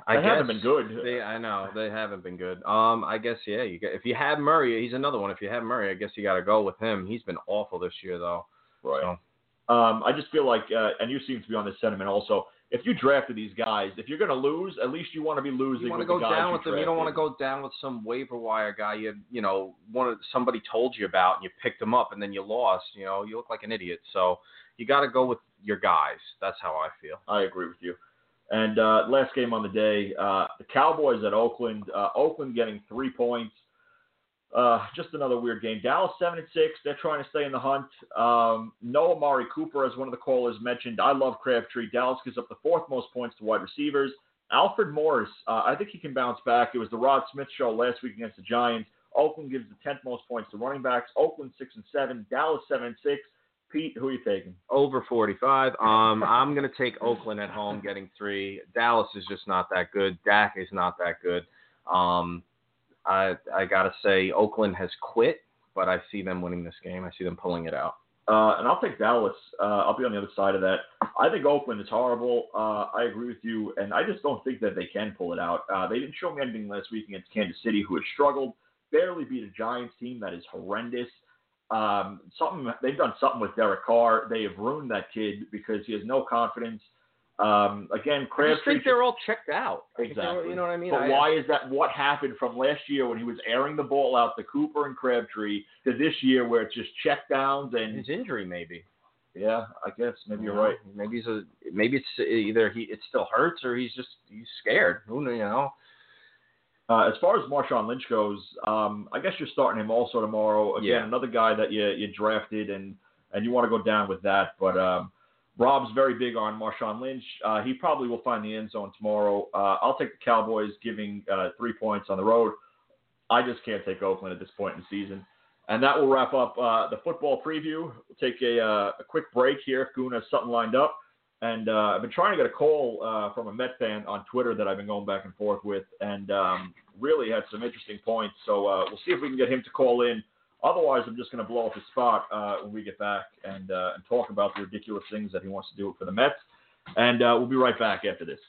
I
They
guess
haven't been good.
They, I know they haven't been good. Um, I guess yeah. You get, if you have Murray, he's another one. If you have Murray, I guess you got to go with him. He's been awful this year though.
Right.
So,
Um, I just feel like, uh, and you seem to be on this sentiment also. If you drafted these guys, if you're going to lose, at least you want to be losing.
you want to go down with them. You don't want to go down with some waiver wire guy you you know one somebody told you about and you picked him up and then you lost. You know you look like an idiot. So you got to go with your guys. That's how I feel.
I agree with you. And uh, last game on the day, uh, the Cowboys at Oakland. Uh, Oakland getting three points. Uh, just another weird game. Dallas seven and six. They're trying to stay in the hunt. Um, no Amari Cooper, as one of the callers mentioned. I love Crabtree. Dallas gives up the fourth most points to wide receivers. Alfred Morris, uh, I think he can bounce back. It was the Rod Smith show last week against the Giants. Oakland gives the tenth most points to running backs. Oakland six and seven. Dallas seven and six. Pete, who are you taking?
Over 45. Um, I'm going to take Oakland at home, getting three. Dallas is just not that good. Dak is not that good. Um, I I gotta say Oakland has quit, but I see them winning this game. I see them pulling it out.
Uh, and I'll take Dallas. Uh, I'll be on the other side of that. I think Oakland is horrible. Uh, I agree with you, and I just don't think that they can pull it out. Uh, they didn't show me anything last week against Kansas City, who has struggled, barely beat a Giants team that is horrendous. Um, something they've done something with Derek Carr. They have ruined that kid because he has no confidence. Um, again, Crabtree.
I just think they're all checked out. I think they're-
Exactly.
You know what I mean?
But
I-
why is that? What happened from last year when he was airing the ball out to Cooper and Crabtree to this year where it's just check downs and
His injury, maybe.
yeah, I guess maybe you're right.
Maybe he's a. Maybe it's either he it still hurts or he's just he's scared. Who kn- you know?
Uh, as far as Marshawn Lynch goes, um, I guess you're starting him also tomorrow. Again,
Yeah.
another guy that you you drafted and and you want to go down with that. But um, Rob's very big on Marshawn Lynch. Uh, he probably will find the end zone tomorrow. Uh, I'll take the Cowboys giving uh, three points on the road. I just can't take Oakland at this point in the season. And that will wrap up uh, the football preview. We'll take a, uh, a quick break here if Goon has something lined up. And uh, I've been trying to get a call uh, from a Met fan on Twitter that I've been going back and forth with, and um, really had some interesting points. So uh, we'll see if we can get him to call in. Otherwise, I'm just going to blow up his spot uh, when we get back and, uh, and talk about the ridiculous things that he wants to do for the Mets. And uh, we'll be right back after this.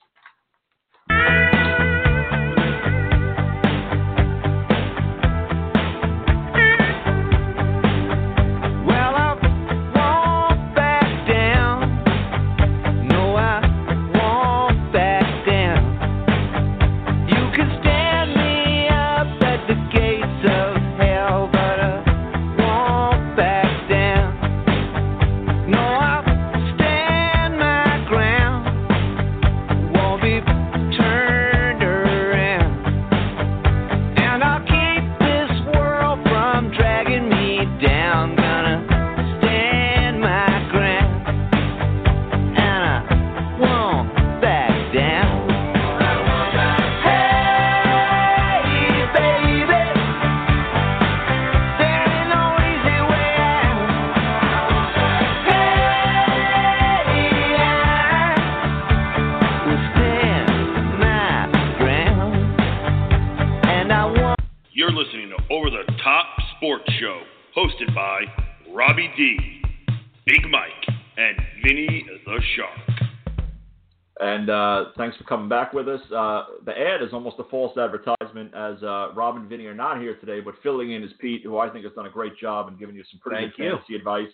Coming back with us. Uh, the ad is almost a false advertisement as uh, Rob and Vinny are not here today, but filling in is Pete, who I think has done a great job and giving you some pretty
Thank
good
you.
fantasy advice.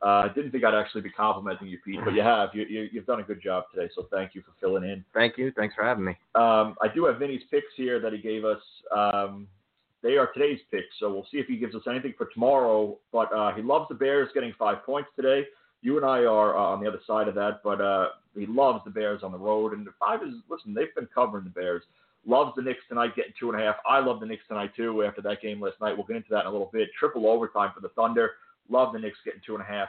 Uh, I didn't think I'd actually be complimenting you, Pete, but you have. You, you, you've done a good job today, so thank you for filling in.
Thank you. Thanks for having me.
Um, I do have Vinny's picks here that he gave us. Um, they are today's picks, so we'll see if he gives us anything for tomorrow. But uh, he loves the Bears getting five points today. You and I are uh, on the other side of that, but uh, he loves the Bears on the road. And the five is listen, they've been covering the Bears. Loves the Knicks tonight getting two and a half. I love the Knicks tonight too. After that game last night, we'll get into that in a little bit. Triple overtime for the Thunder. Love the Knicks getting two and a half.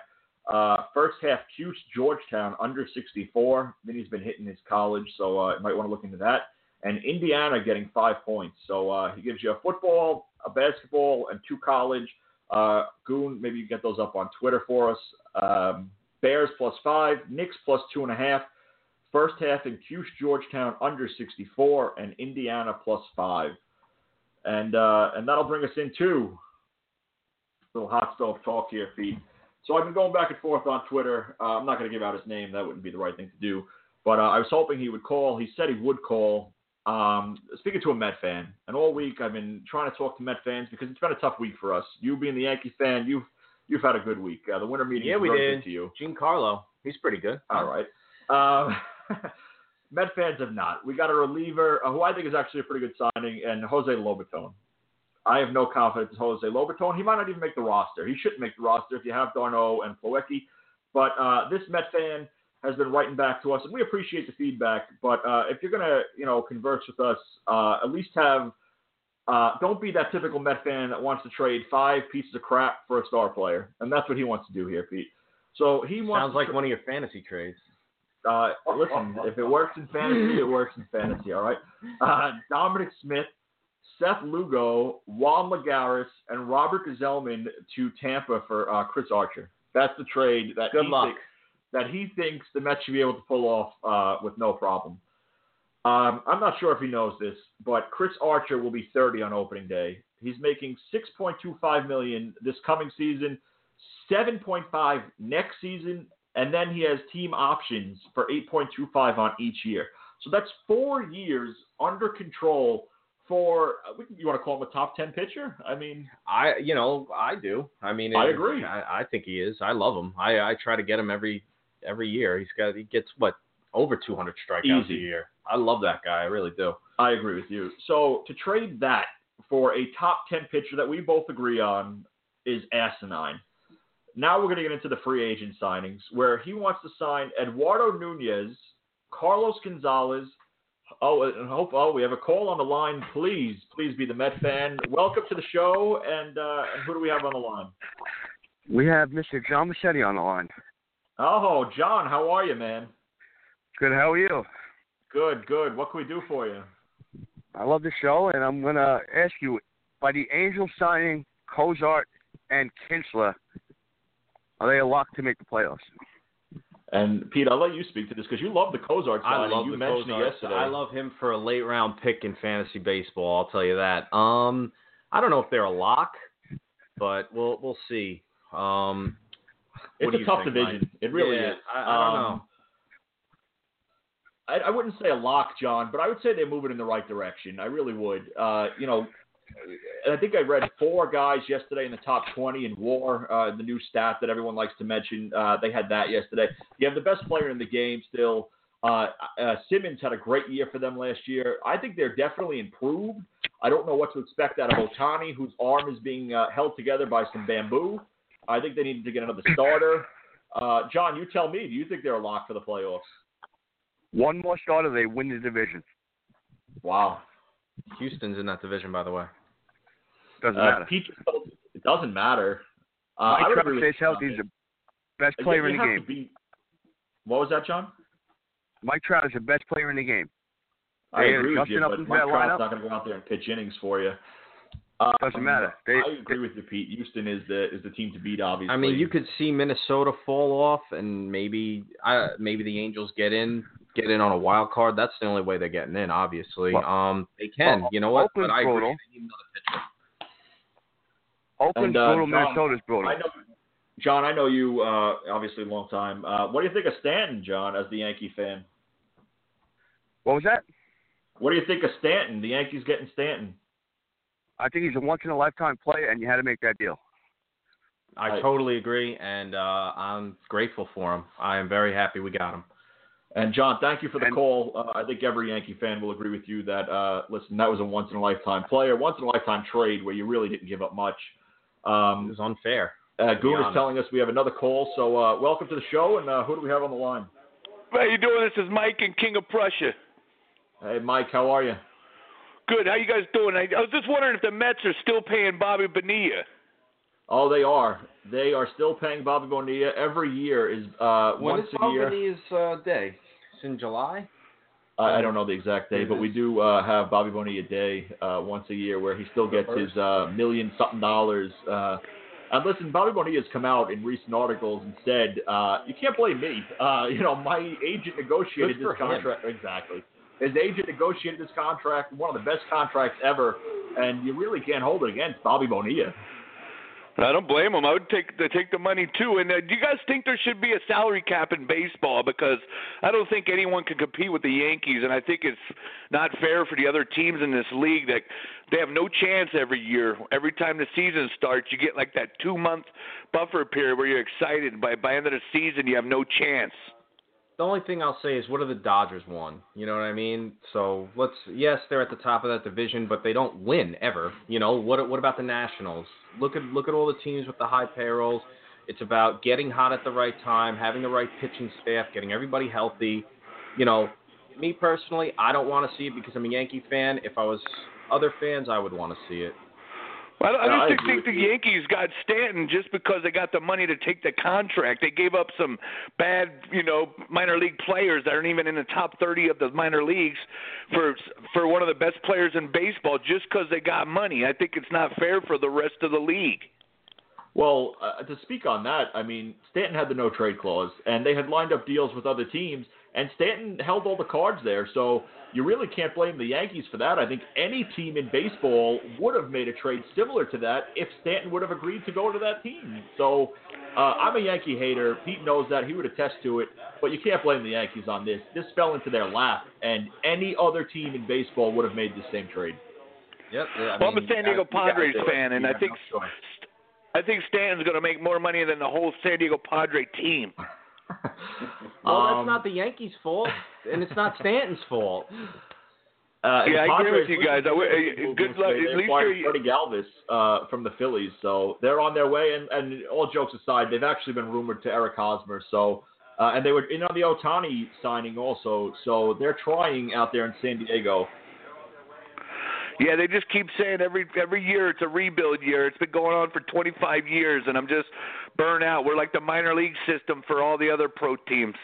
Uh, first half, Cuse Georgetown under 64. Vinny's been hitting his college, so uh, you might want to look into that. And Indiana getting five points. So uh, he gives you a football, a basketball, and two college. Uh, Goon, maybe you get those up on Twitter for us. Um, Bears plus five, Knicks plus two and a half. First half in Cuse Georgetown under 64, and Indiana plus five. And uh, and that'll bring us into little hot stove talk here, Pete. So I've been going back and forth on Twitter. Uh, I'm not going to give out his name; that wouldn't be the right thing to do. But uh, I was hoping he would call. He said he would call. Um, speaking to a Met fan, and all week I've been trying to talk to Met fans because it's been a tough week for us. You being the Yankee fan, you've you've had a good week. Uh, the winter meeting
Yeah, we did.
to you.
Giancarlo, he's pretty good.
All right. Um, Met fans have not. We got a reliever uh, who I think is actually a pretty good signing, and Jose Lobaton. I have no confidence in Jose Lobaton. He might not even make the roster. He shouldn't make the roster if you have d'Arnaud and Plawecki. But uh, this Met fan has been writing back to us, and we appreciate the feedback. But uh, if you're gonna, you know, converse with us, uh, at least have Uh, don't be that typical Met fan that wants to trade five pieces of crap for a star player, and that's what he wants to do here, Pete. So he wants
Sounds like
tra-
one of your fantasy trades.
uh, listen, if it works in fantasy, it works in fantasy. All right. Uh, Dominic Smith, Seth Lugo, Juan Lagares, and Robert Gsellman to Tampa for uh, Chris Archer. That's the trade that
Good
he
luck.
thi- that he thinks the Mets should be able to pull off uh, with no problem. Um, I'm not sure if he knows this, but Chris Archer will be 30 on opening day. He's making 6.25 million this coming season, 7.5 next season, and then he has team options for 8.25 on each year. So that's four years under control for uh, you want to call him a top 10 pitcher? I mean,
I, you know, I do. I mean,
I agree.
I, I think he is. I love him. I, I try to get him every every year. He's got he gets what over 200 strikeouts
Easy.
a year. I love that guy. I really do.
I agree with you. So to trade that for a top 10 pitcher that we both agree on is asinine. Now we're going to get into the free agent signings where he wants to sign Eduardo Nunez, Carlos Gonzalez. Oh, and hope oh we have a call on the line. Please, please be the Met fan. Welcome to the show. And uh, and who do we have on the line?
We have Mr. John Machete on the line.
Oh, John, how are you, man?
Good, how are you?
Good, good. What can we do for you?
I love the show, and I'm going to ask you by the Angels signing Cozart and Kinsler, are they a lock to make the playoffs?
And Pete, I'll let you speak to this because you love the Cozart
I
signing.
love
you
the
mentioned
Cozart.
it yesterday.
I love him for a late round pick in fantasy baseball. I'll tell you that. Um, I don't know if they're a lock, but we'll we'll see. Um, what
It's
do
a tough
think,
division.
Mike?
It really
Yeah,
is.
I, I don't
Um,
know.
I, I wouldn't say a lock, John, but I would say they're moving in the right direction. I really would. Uh, you know, I think I read four guys yesterday in the top 20 in WAR, uh, the new stat that everyone likes to mention. Uh, they had that yesterday. You have the best player in the game still. Uh, uh, Simmons had a great year for them last year. I think they're definitely improved. I don't know what to expect out of Ohtani, whose arm is being uh, held together by some bamboo. I think they needed to get another starter. Uh, John, you tell me. Do you think they're a lock for the playoffs?
One more starter, they win the division.
Wow.
Houston's in that division, by the way.
Doesn't
Uh,
matter.
Pete, it doesn't matter. Uh,
Mike Trout
agree
stays healthy. He's the best player
you
in the game.
be- what was that, John?
Mike Trout is the best player in the game.
I
They
agree with you, but Mike Trout's
lineup.
not going to go out there and pitch innings for you. Um,
Doesn't matter. They-
I agree with you, Pete. Houston is the is the team to beat, obviously.
I mean, you could see Minnesota fall off, and maybe uh, maybe the Angels get in get in on a wild card. That's the only way they're getting in. Obviously,
Well,
um, they can.
well,
you know what?
Oakland's
But I agree.
brutal.
They need another.
Oakland's
And, uh,
brutal,
John,
Minnesota's brutal.
I know, John. I know you. Uh, obviously, a long time. Uh, what do you think of Stanton, John, as the Yankee fan?
What was that?
What do you think of Stanton? The Yankees getting Stanton.
I think he's a once in a lifetime player, and you had to make that deal.
I
Right.
totally agree, and uh, I'm grateful for him. I am very happy we got him.
And John, thank you for the
And-
call. Uh, I think every Yankee fan will agree with you that uh, listen, that was a once in a lifetime player, once in a lifetime trade where you really didn't give up much.
It
Um,
was unfair.
uh, Goon is telling us we have another call, so uh, welcome to the show. And uh, who do we have on the line?
How you doing? This is Mike and King of Prussia.
Hey, Mike, how are you?
Good. How you guys doing? I, I was just wondering if the Mets are still paying Bobby Bonilla.
Oh, they are. They are still paying Bobby Bonilla every year. Is uh,
When
once
is
a year.
Bobby's uh, day? It's in July.
I I don't know the exact day, but we do uh, have Bobby Bonilla Day uh, once a year where he still gets his uh, million something dollars. Uh, and listen, Bobby Bonilla has come out in recent articles and said, uh, "You can't blame me. Uh, you know, my agent negotiated
Good for
this
him.
contract exactly. His agent negotiated this contract, one of the best contracts ever, and you really can't hold it against Bobby Bonilla."
I don't blame him. I would take the, take the money too. And uh, do you guys think there should be a salary cap in baseball? Because I don't think anyone can compete with the Yankees, and I think it's not fair for the other teams in this league that they have no chance every year. Every time the season starts, you get like that two month buffer period where you're excited. By by end of the season, you have no chance.
The only thing I'll say is, what have the Dodgers won? You know what I mean? So let's. Yes, they're at the top of that division, but they don't win ever. You know what? What about the Nationals? Look at look at all the teams with the high payrolls. It's about getting hot at the right time, having the right pitching staff, getting everybody healthy. You know, me personally, I don't want to see it because I'm a Yankee fan. If I was other fans, I would want to see it.
Well, I
I
don't just
agree
think the. Yankees got Stanton just because they got the money to take the contract. They gave up some bad, you know, minor league players that aren't even in the top 30 of the minor leagues for for one of the best players in baseball just because they got money. I think it's not fair for the rest of the league.
Well, uh, to speak on that, I mean, Stanton had the no trade clause, and they had lined up deals with other teams, and Stanton held all the cards there. So you really can't blame the Yankees for that. I think any team in baseball would have made a trade similar to that if Stanton would have agreed to go to that team. So uh, I'm a Yankee hater. Pete knows that. He would attest to it. But you can't blame the Yankees on this. This fell into their lap, and any other team in baseball would have made the same trade.
Yep. I
well, I'm a San Diego
got- you gotta
Padres fan, and
You
I think
no choice.
I think Stanton's going to make more money than the whole San Diego Padre team.
Well,
Um,
that's not the Yankees' fault, and it's not Stanton's fault.
Uh,
Yeah, I agree with you guys. I w-
listen,
uh, good luck.
They
At least you're-
Freddie Galvis uh, from the Phillies, so they're on their way. And, and all jokes aside, they've actually been rumored to Eric Hosmer. So, uh, and they were in on the Ohtani signing also. So they're trying out there in San Diego.
Yeah, they just keep saying every every year it's a rebuild year. It's been going on for 25 years, and I'm just burnt out. We're like the minor league system for all the other pro teams.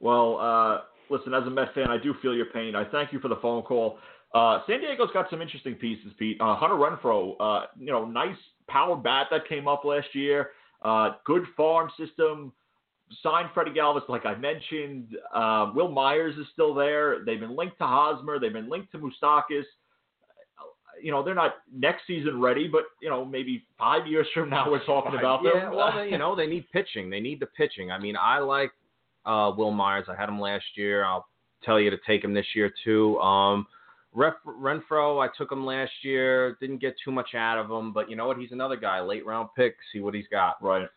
Well, uh, listen, as a Met fan, I do feel your pain. I thank you for the phone call. Uh, San Diego's got some interesting pieces, Pete. Uh, Hunter Renfroe, uh, you know, nice power bat that came up last year. Uh, good farm system. Signed Freddie Galvis, like I mentioned. Uh, Wil Myers is still there. They've been linked to Hosmer. They've been linked to Moustakas. You know, they're not next season ready, but you know, maybe five years from now we're talking about them.
Yeah, well, they, you know, they need pitching. They need the pitching. I mean, I like uh, Wil Myers. I had him last year. I'll tell you to take him this year too. Um, Ref, Renfroe, I took him last year. Didn't get too much out of him, but you know what? He's another guy, late round pick. See what he's got.
Right.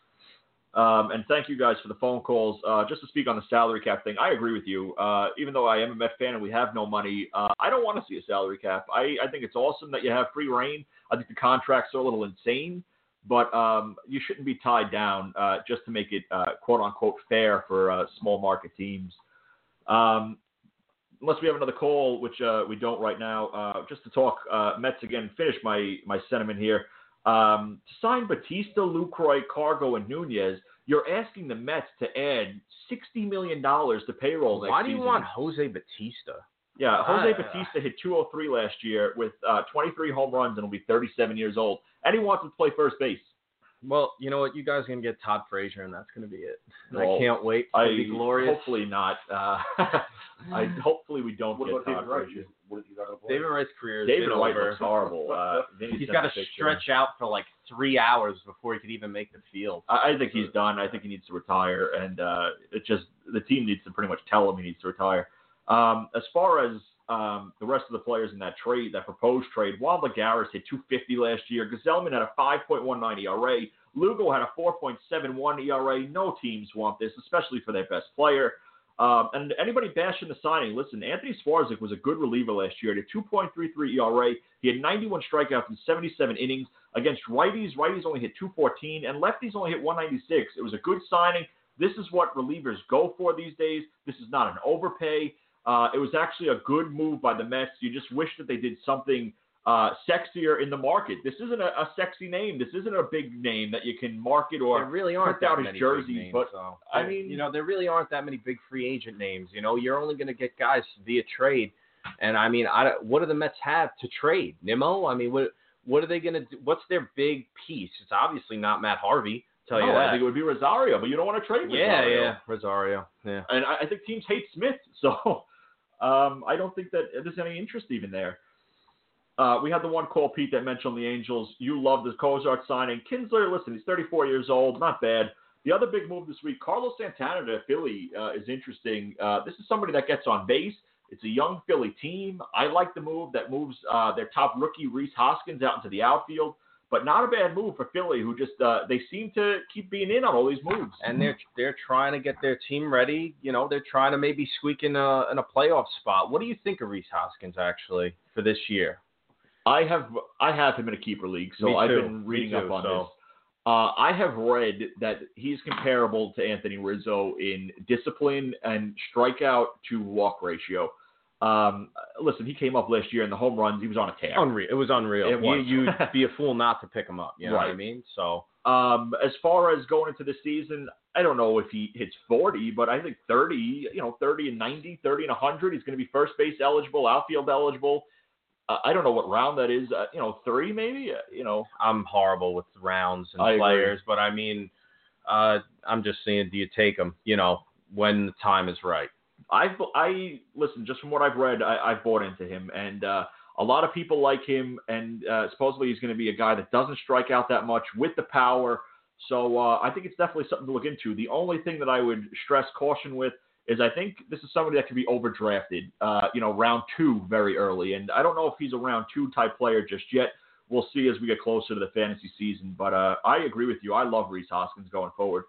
Um, and thank you guys for the phone calls. Uh, just to speak on the salary cap thing, I agree with you. Uh, even though I am a Met fan and we have no money, uh, I don't want to see a salary cap. I, I think it's awesome that you have free reign. I think the contracts are a little insane, but um, you shouldn't be tied down uh, just to make it uh, quote unquote fair for uh, small market teams. Um, unless we have another call, which we don't right now, just to talk Mets again. Finish my my sentiment here. Um, to sign Bautista, Lucroy, Cargo, and Nunez, you're asking the Mets to add sixty million dollars to payroll
Why do you
season.
want Jose Bautista?
Yeah, Jose
I-
Bautista hit 203 last year with uh, 23 home runs and will be 37 years old, and he wants to play first base.
Well, you know what? You guys are gonna get Todd Frazier, and that's gonna be it.
Well,
I can't wait. It's
I
be glorious.
hopefully not. Uh, I hopefully we don't
What
get
about David
Todd
Wright?
Frazier.
What is he not gonna play?
David Wright's career has
David
been
White
over.
looks horrible. Uh, Vinny
He's
sent
got to stretch out for like three hours before he could even make the field.
I I think he's done. I think he needs to retire, and uh, it just the team needs to pretty much tell him he needs to retire. Um, as far as um, the rest of the players in that trade, that proposed trade, Juan Lagares hit 250 last year. Gsellman had a 5.19 ERA. Lugo had a 4.71 ERA. No teams want this, especially for their best player. Um, and anybody bashing the signing, listen, Anthony Swarzak was a good reliever last year. He had a 2.33 ERA. He had 91 strikeouts in 77 innings. Against righties, righties only hit 214, and lefties only hit 196. It was a good signing. This is what relievers go for these days. This is not an overpay. Uh, it was actually a good move by the Mets. You just wish that they did something uh, sexier in the market. This isn't a, a sexy name. This isn't a big name that you can market or
there really aren't
out
that
his
many
jerseys.
names,
but
though.
I mean-
you know, there really aren't that many big free agent names. You know, you're only going to get guys via trade. And I mean, I what do the Mets have to trade? Nimmo? I mean, what what are they going to do? What's their big piece? It's obviously not Matt Harvey. Tell you
no,
that.
I think it would be Rosario, but you don't want to trade
yeah,
Rosario.
yeah, Rosario. Yeah.
And I, I think teams hate Smith, so um, I don't think that there's any interest even there. Uh, we had the one call, Pete, that mentioned the Angels. You love the Cozart signing. Kinsler, listen, he's 34 years old, not bad. The other big move this week, Carlos Santana to Philly uh, is interesting. Uh, this is somebody that gets on base. It's a young Philly team. I like the move that moves uh, their top rookie Rhys Hoskins out into the outfield, but not a bad move for Philly, who just uh, they seem to keep being in on all these moves.
and they're they're trying to get their team ready. You know, they're trying to maybe squeak in a in a playoff spot. What do you think of Rhys Hoskins actually for this year?
I have I have him in a keeper league, so I've been reading
too,
up on
so-
this. Uh, I have read that he's comparable to Anthony Rizzo in discipline and strikeout to walk ratio. Um, listen, he came up last year in the home runs. He was on a tear.
Unreal. It was unreal.
It was.
You, you'd be a fool not to pick him up. You know what I mean? So
Um, as far as going into the season, I don't know if he hits 40, but I think 30, you know, 30 and 90, 30 and 100, he's going to be first base eligible, outfield eligible. Uh, I don't know what round that is. Uh, you know, three maybe. Uh, you know,
I'm horrible with rounds and
I agree.
players, but I mean, uh, I'm just saying, do you take him? You know, when the time is right.
I I listen just from what I've read, I, I've bought into him, and uh, a lot of people like him, and uh, supposedly he's going to be a guy that doesn't strike out that much with the power. So uh, I think it's definitely something to look into. The only thing that I would stress caution with is I think this is somebody that could be overdrafted, uh, you know, round two very early, and I don't know if he's a round two type player just yet. We'll see as we get closer to the fantasy season, but uh, I agree with you. I love Rhys Hoskins going forward.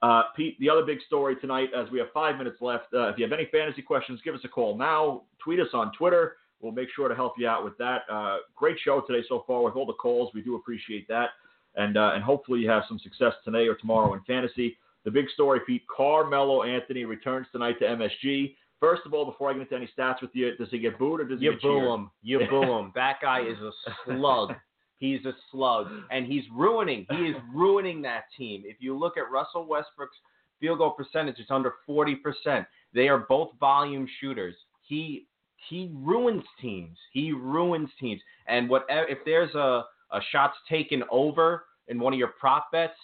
Uh, Pete, the other big story tonight, as we have five minutes left, uh, if you have any fantasy questions, give us a call now. Tweet us on Twitter. We'll make sure to help you out with that. Uh, great show today so far with all the calls. We do appreciate that. And, uh, and hopefully you have some success today or tomorrow in fantasy. The big story, Pete, Carmelo Anthony returns tonight to MSG. First of all, before I get into any stats with you, does he get booed or does he
You
get
boo
cheered?
him. You boo him. That guy is a slug. He's a slug, and he's ruining. He is ruining that team. If you look at Russell Westbrook's field goal percentage, it's under forty percent. They are both volume shooters. He he ruins teams. He ruins teams. And whatever, if there's a a shots taken over in one of your prop bets,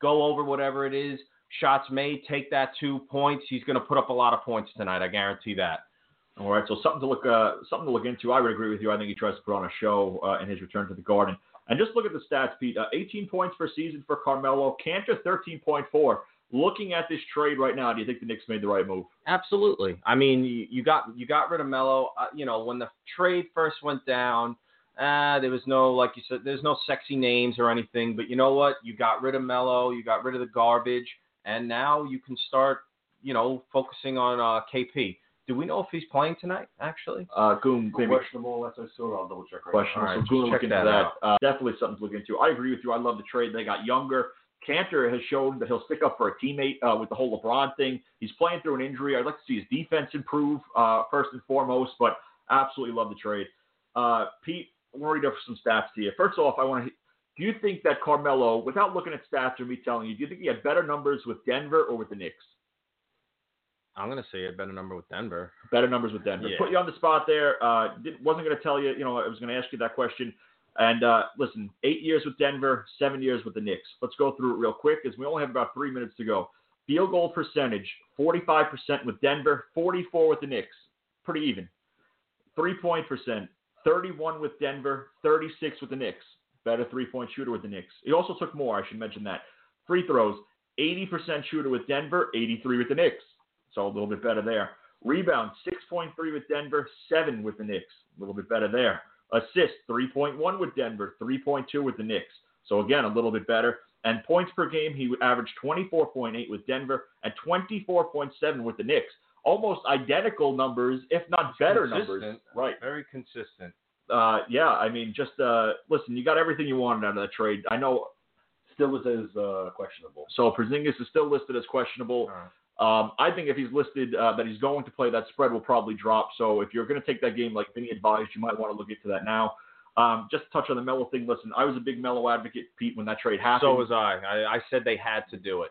go over whatever it is. Shots made, take that two points. He's going to put up a lot of points tonight. I guarantee that.
All right, so something to look uh, something to look into. I would agree with you. I think he tries to put on a show uh, in his return to the Garden. And just look at the stats, Pete. Uh, 18 points per season for Carmelo. Kanter 13.4. Looking at this trade right now, do you think the Knicks made the right move?
Absolutely. I mean, you, you got you got rid of Melo. Uh, you know, when the trade first went down, uh, there was no like you said, there's no sexy names or anything. But you know what? You got rid of Melo. You got rid of the garbage, and now you can start, you know, focusing on uh, KP. Do we know if he's playing tonight? Actually,
Uh, Goon, maybe
Questionable. That's I saw. I'll double check right
question.
All right,
so
just
Goon
check
look into
that
that. Uh, definitely something to look into. I agree with you. I love the trade. They got younger. Kanter has shown that he'll stick up for a teammate uh, with the whole LeBron thing. He's playing through an injury. I'd like to see his defense improve uh, first and foremost, but absolutely love the trade. Uh, Pete, I want to read up some stats to you. First off, I want to. Do you think that Carmelo, without looking at stats or me telling you, do you think he had better numbers with Denver or with the Knicks?
I'm gonna say a better number with Denver.
Better numbers with Denver.
Yeah.
Put you on the spot there. Uh, did, wasn't going to tell you. You know, I was going to ask you that question. And uh, listen, eight years with Denver, seven years with the Knicks. Let's go through it real quick, as we only have about three minutes to go. Field goal percentage: 45% with Denver, 44 with the Knicks. Pretty even. Three point percent: 31 with Denver, 36 with the Knicks. Better three point shooter with the Knicks. He also took more. I should mention that. Free throws: 80% shooter with Denver, 83 with the Knicks. So a little bit better there. Rebound, 6.3 with Denver, 7 with the Knicks. A little bit better there. Assist, 3.1 with Denver, 3.2 with the Knicks. So again, a little bit better. And points per game, he would average 24.8 with Denver and 24.7 with the Knicks. Almost identical numbers, if not better numbers. Right.
Very consistent.
Uh, yeah, I mean, just uh, listen, you got everything you wanted out of that trade. I know.
Still is as uh, questionable.
So Porzingis is still listed as questionable. Um, I think if he's listed uh, that he's going to play, that spread will probably drop. So if you're going to take that game like Vinny advised, you might want to look into that now. Um, just to touch on the Melo thing. Listen, I was a big Melo advocate, Pete, when that trade happened.
So was I. I. I said they had to do it.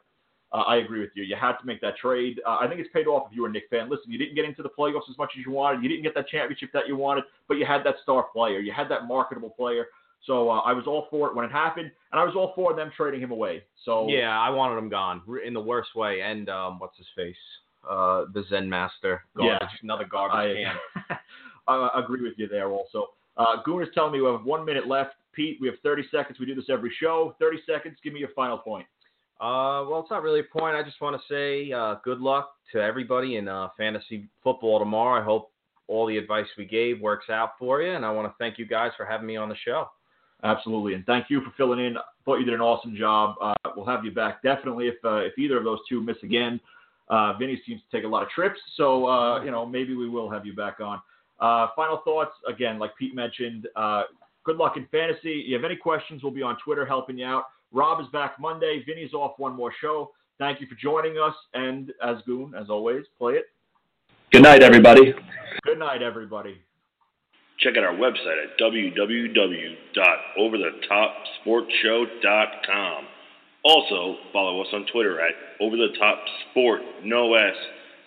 Uh, I agree with you. You had to make that trade. Uh, I think it's paid off if you were a Knick fan. Listen, you didn't get into the playoffs as much as you wanted. You didn't get that championship that you wanted, but you had that star player. You had that marketable player. So uh, I was all for it when it happened, and I was all for them trading him away. So
Yeah, I wanted him gone in the worst way. And um, what's his face? Uh, the Zen Master.
Yeah.
Another garbage
I,
can.
I agree with you there also. Uh, Goon is telling me we have one minute left. Pete, we have 30 seconds. We do this every show. 30 seconds. Give me your final point.
Uh, well, it's not really a point. I just want to say uh, good luck to everybody in uh, fantasy football tomorrow. I hope all the advice we gave works out for you, and I want to thank you guys for having me on the show.
Absolutely, and thank you for filling in. Thought you did an awesome job. Uh, we'll have you back definitely if uh, if either of those two miss again. Uh, Vinny seems to take a lot of trips, so uh, you know maybe we will have you back on. Uh, final thoughts again, like Pete mentioned. Uh, good luck in fantasy. If You have any questions? We'll be on Twitter helping you out. Rob is back Monday. Vinny's off one more show. Thank you for joining us, and as Goon, as always, play it
Good night, everybody.
Good night, everybody.
Check out our website at www.overthetopsportshow.com. Also, follow us on Twitter at Over no S,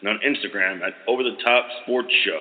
and on Instagram at Over Show.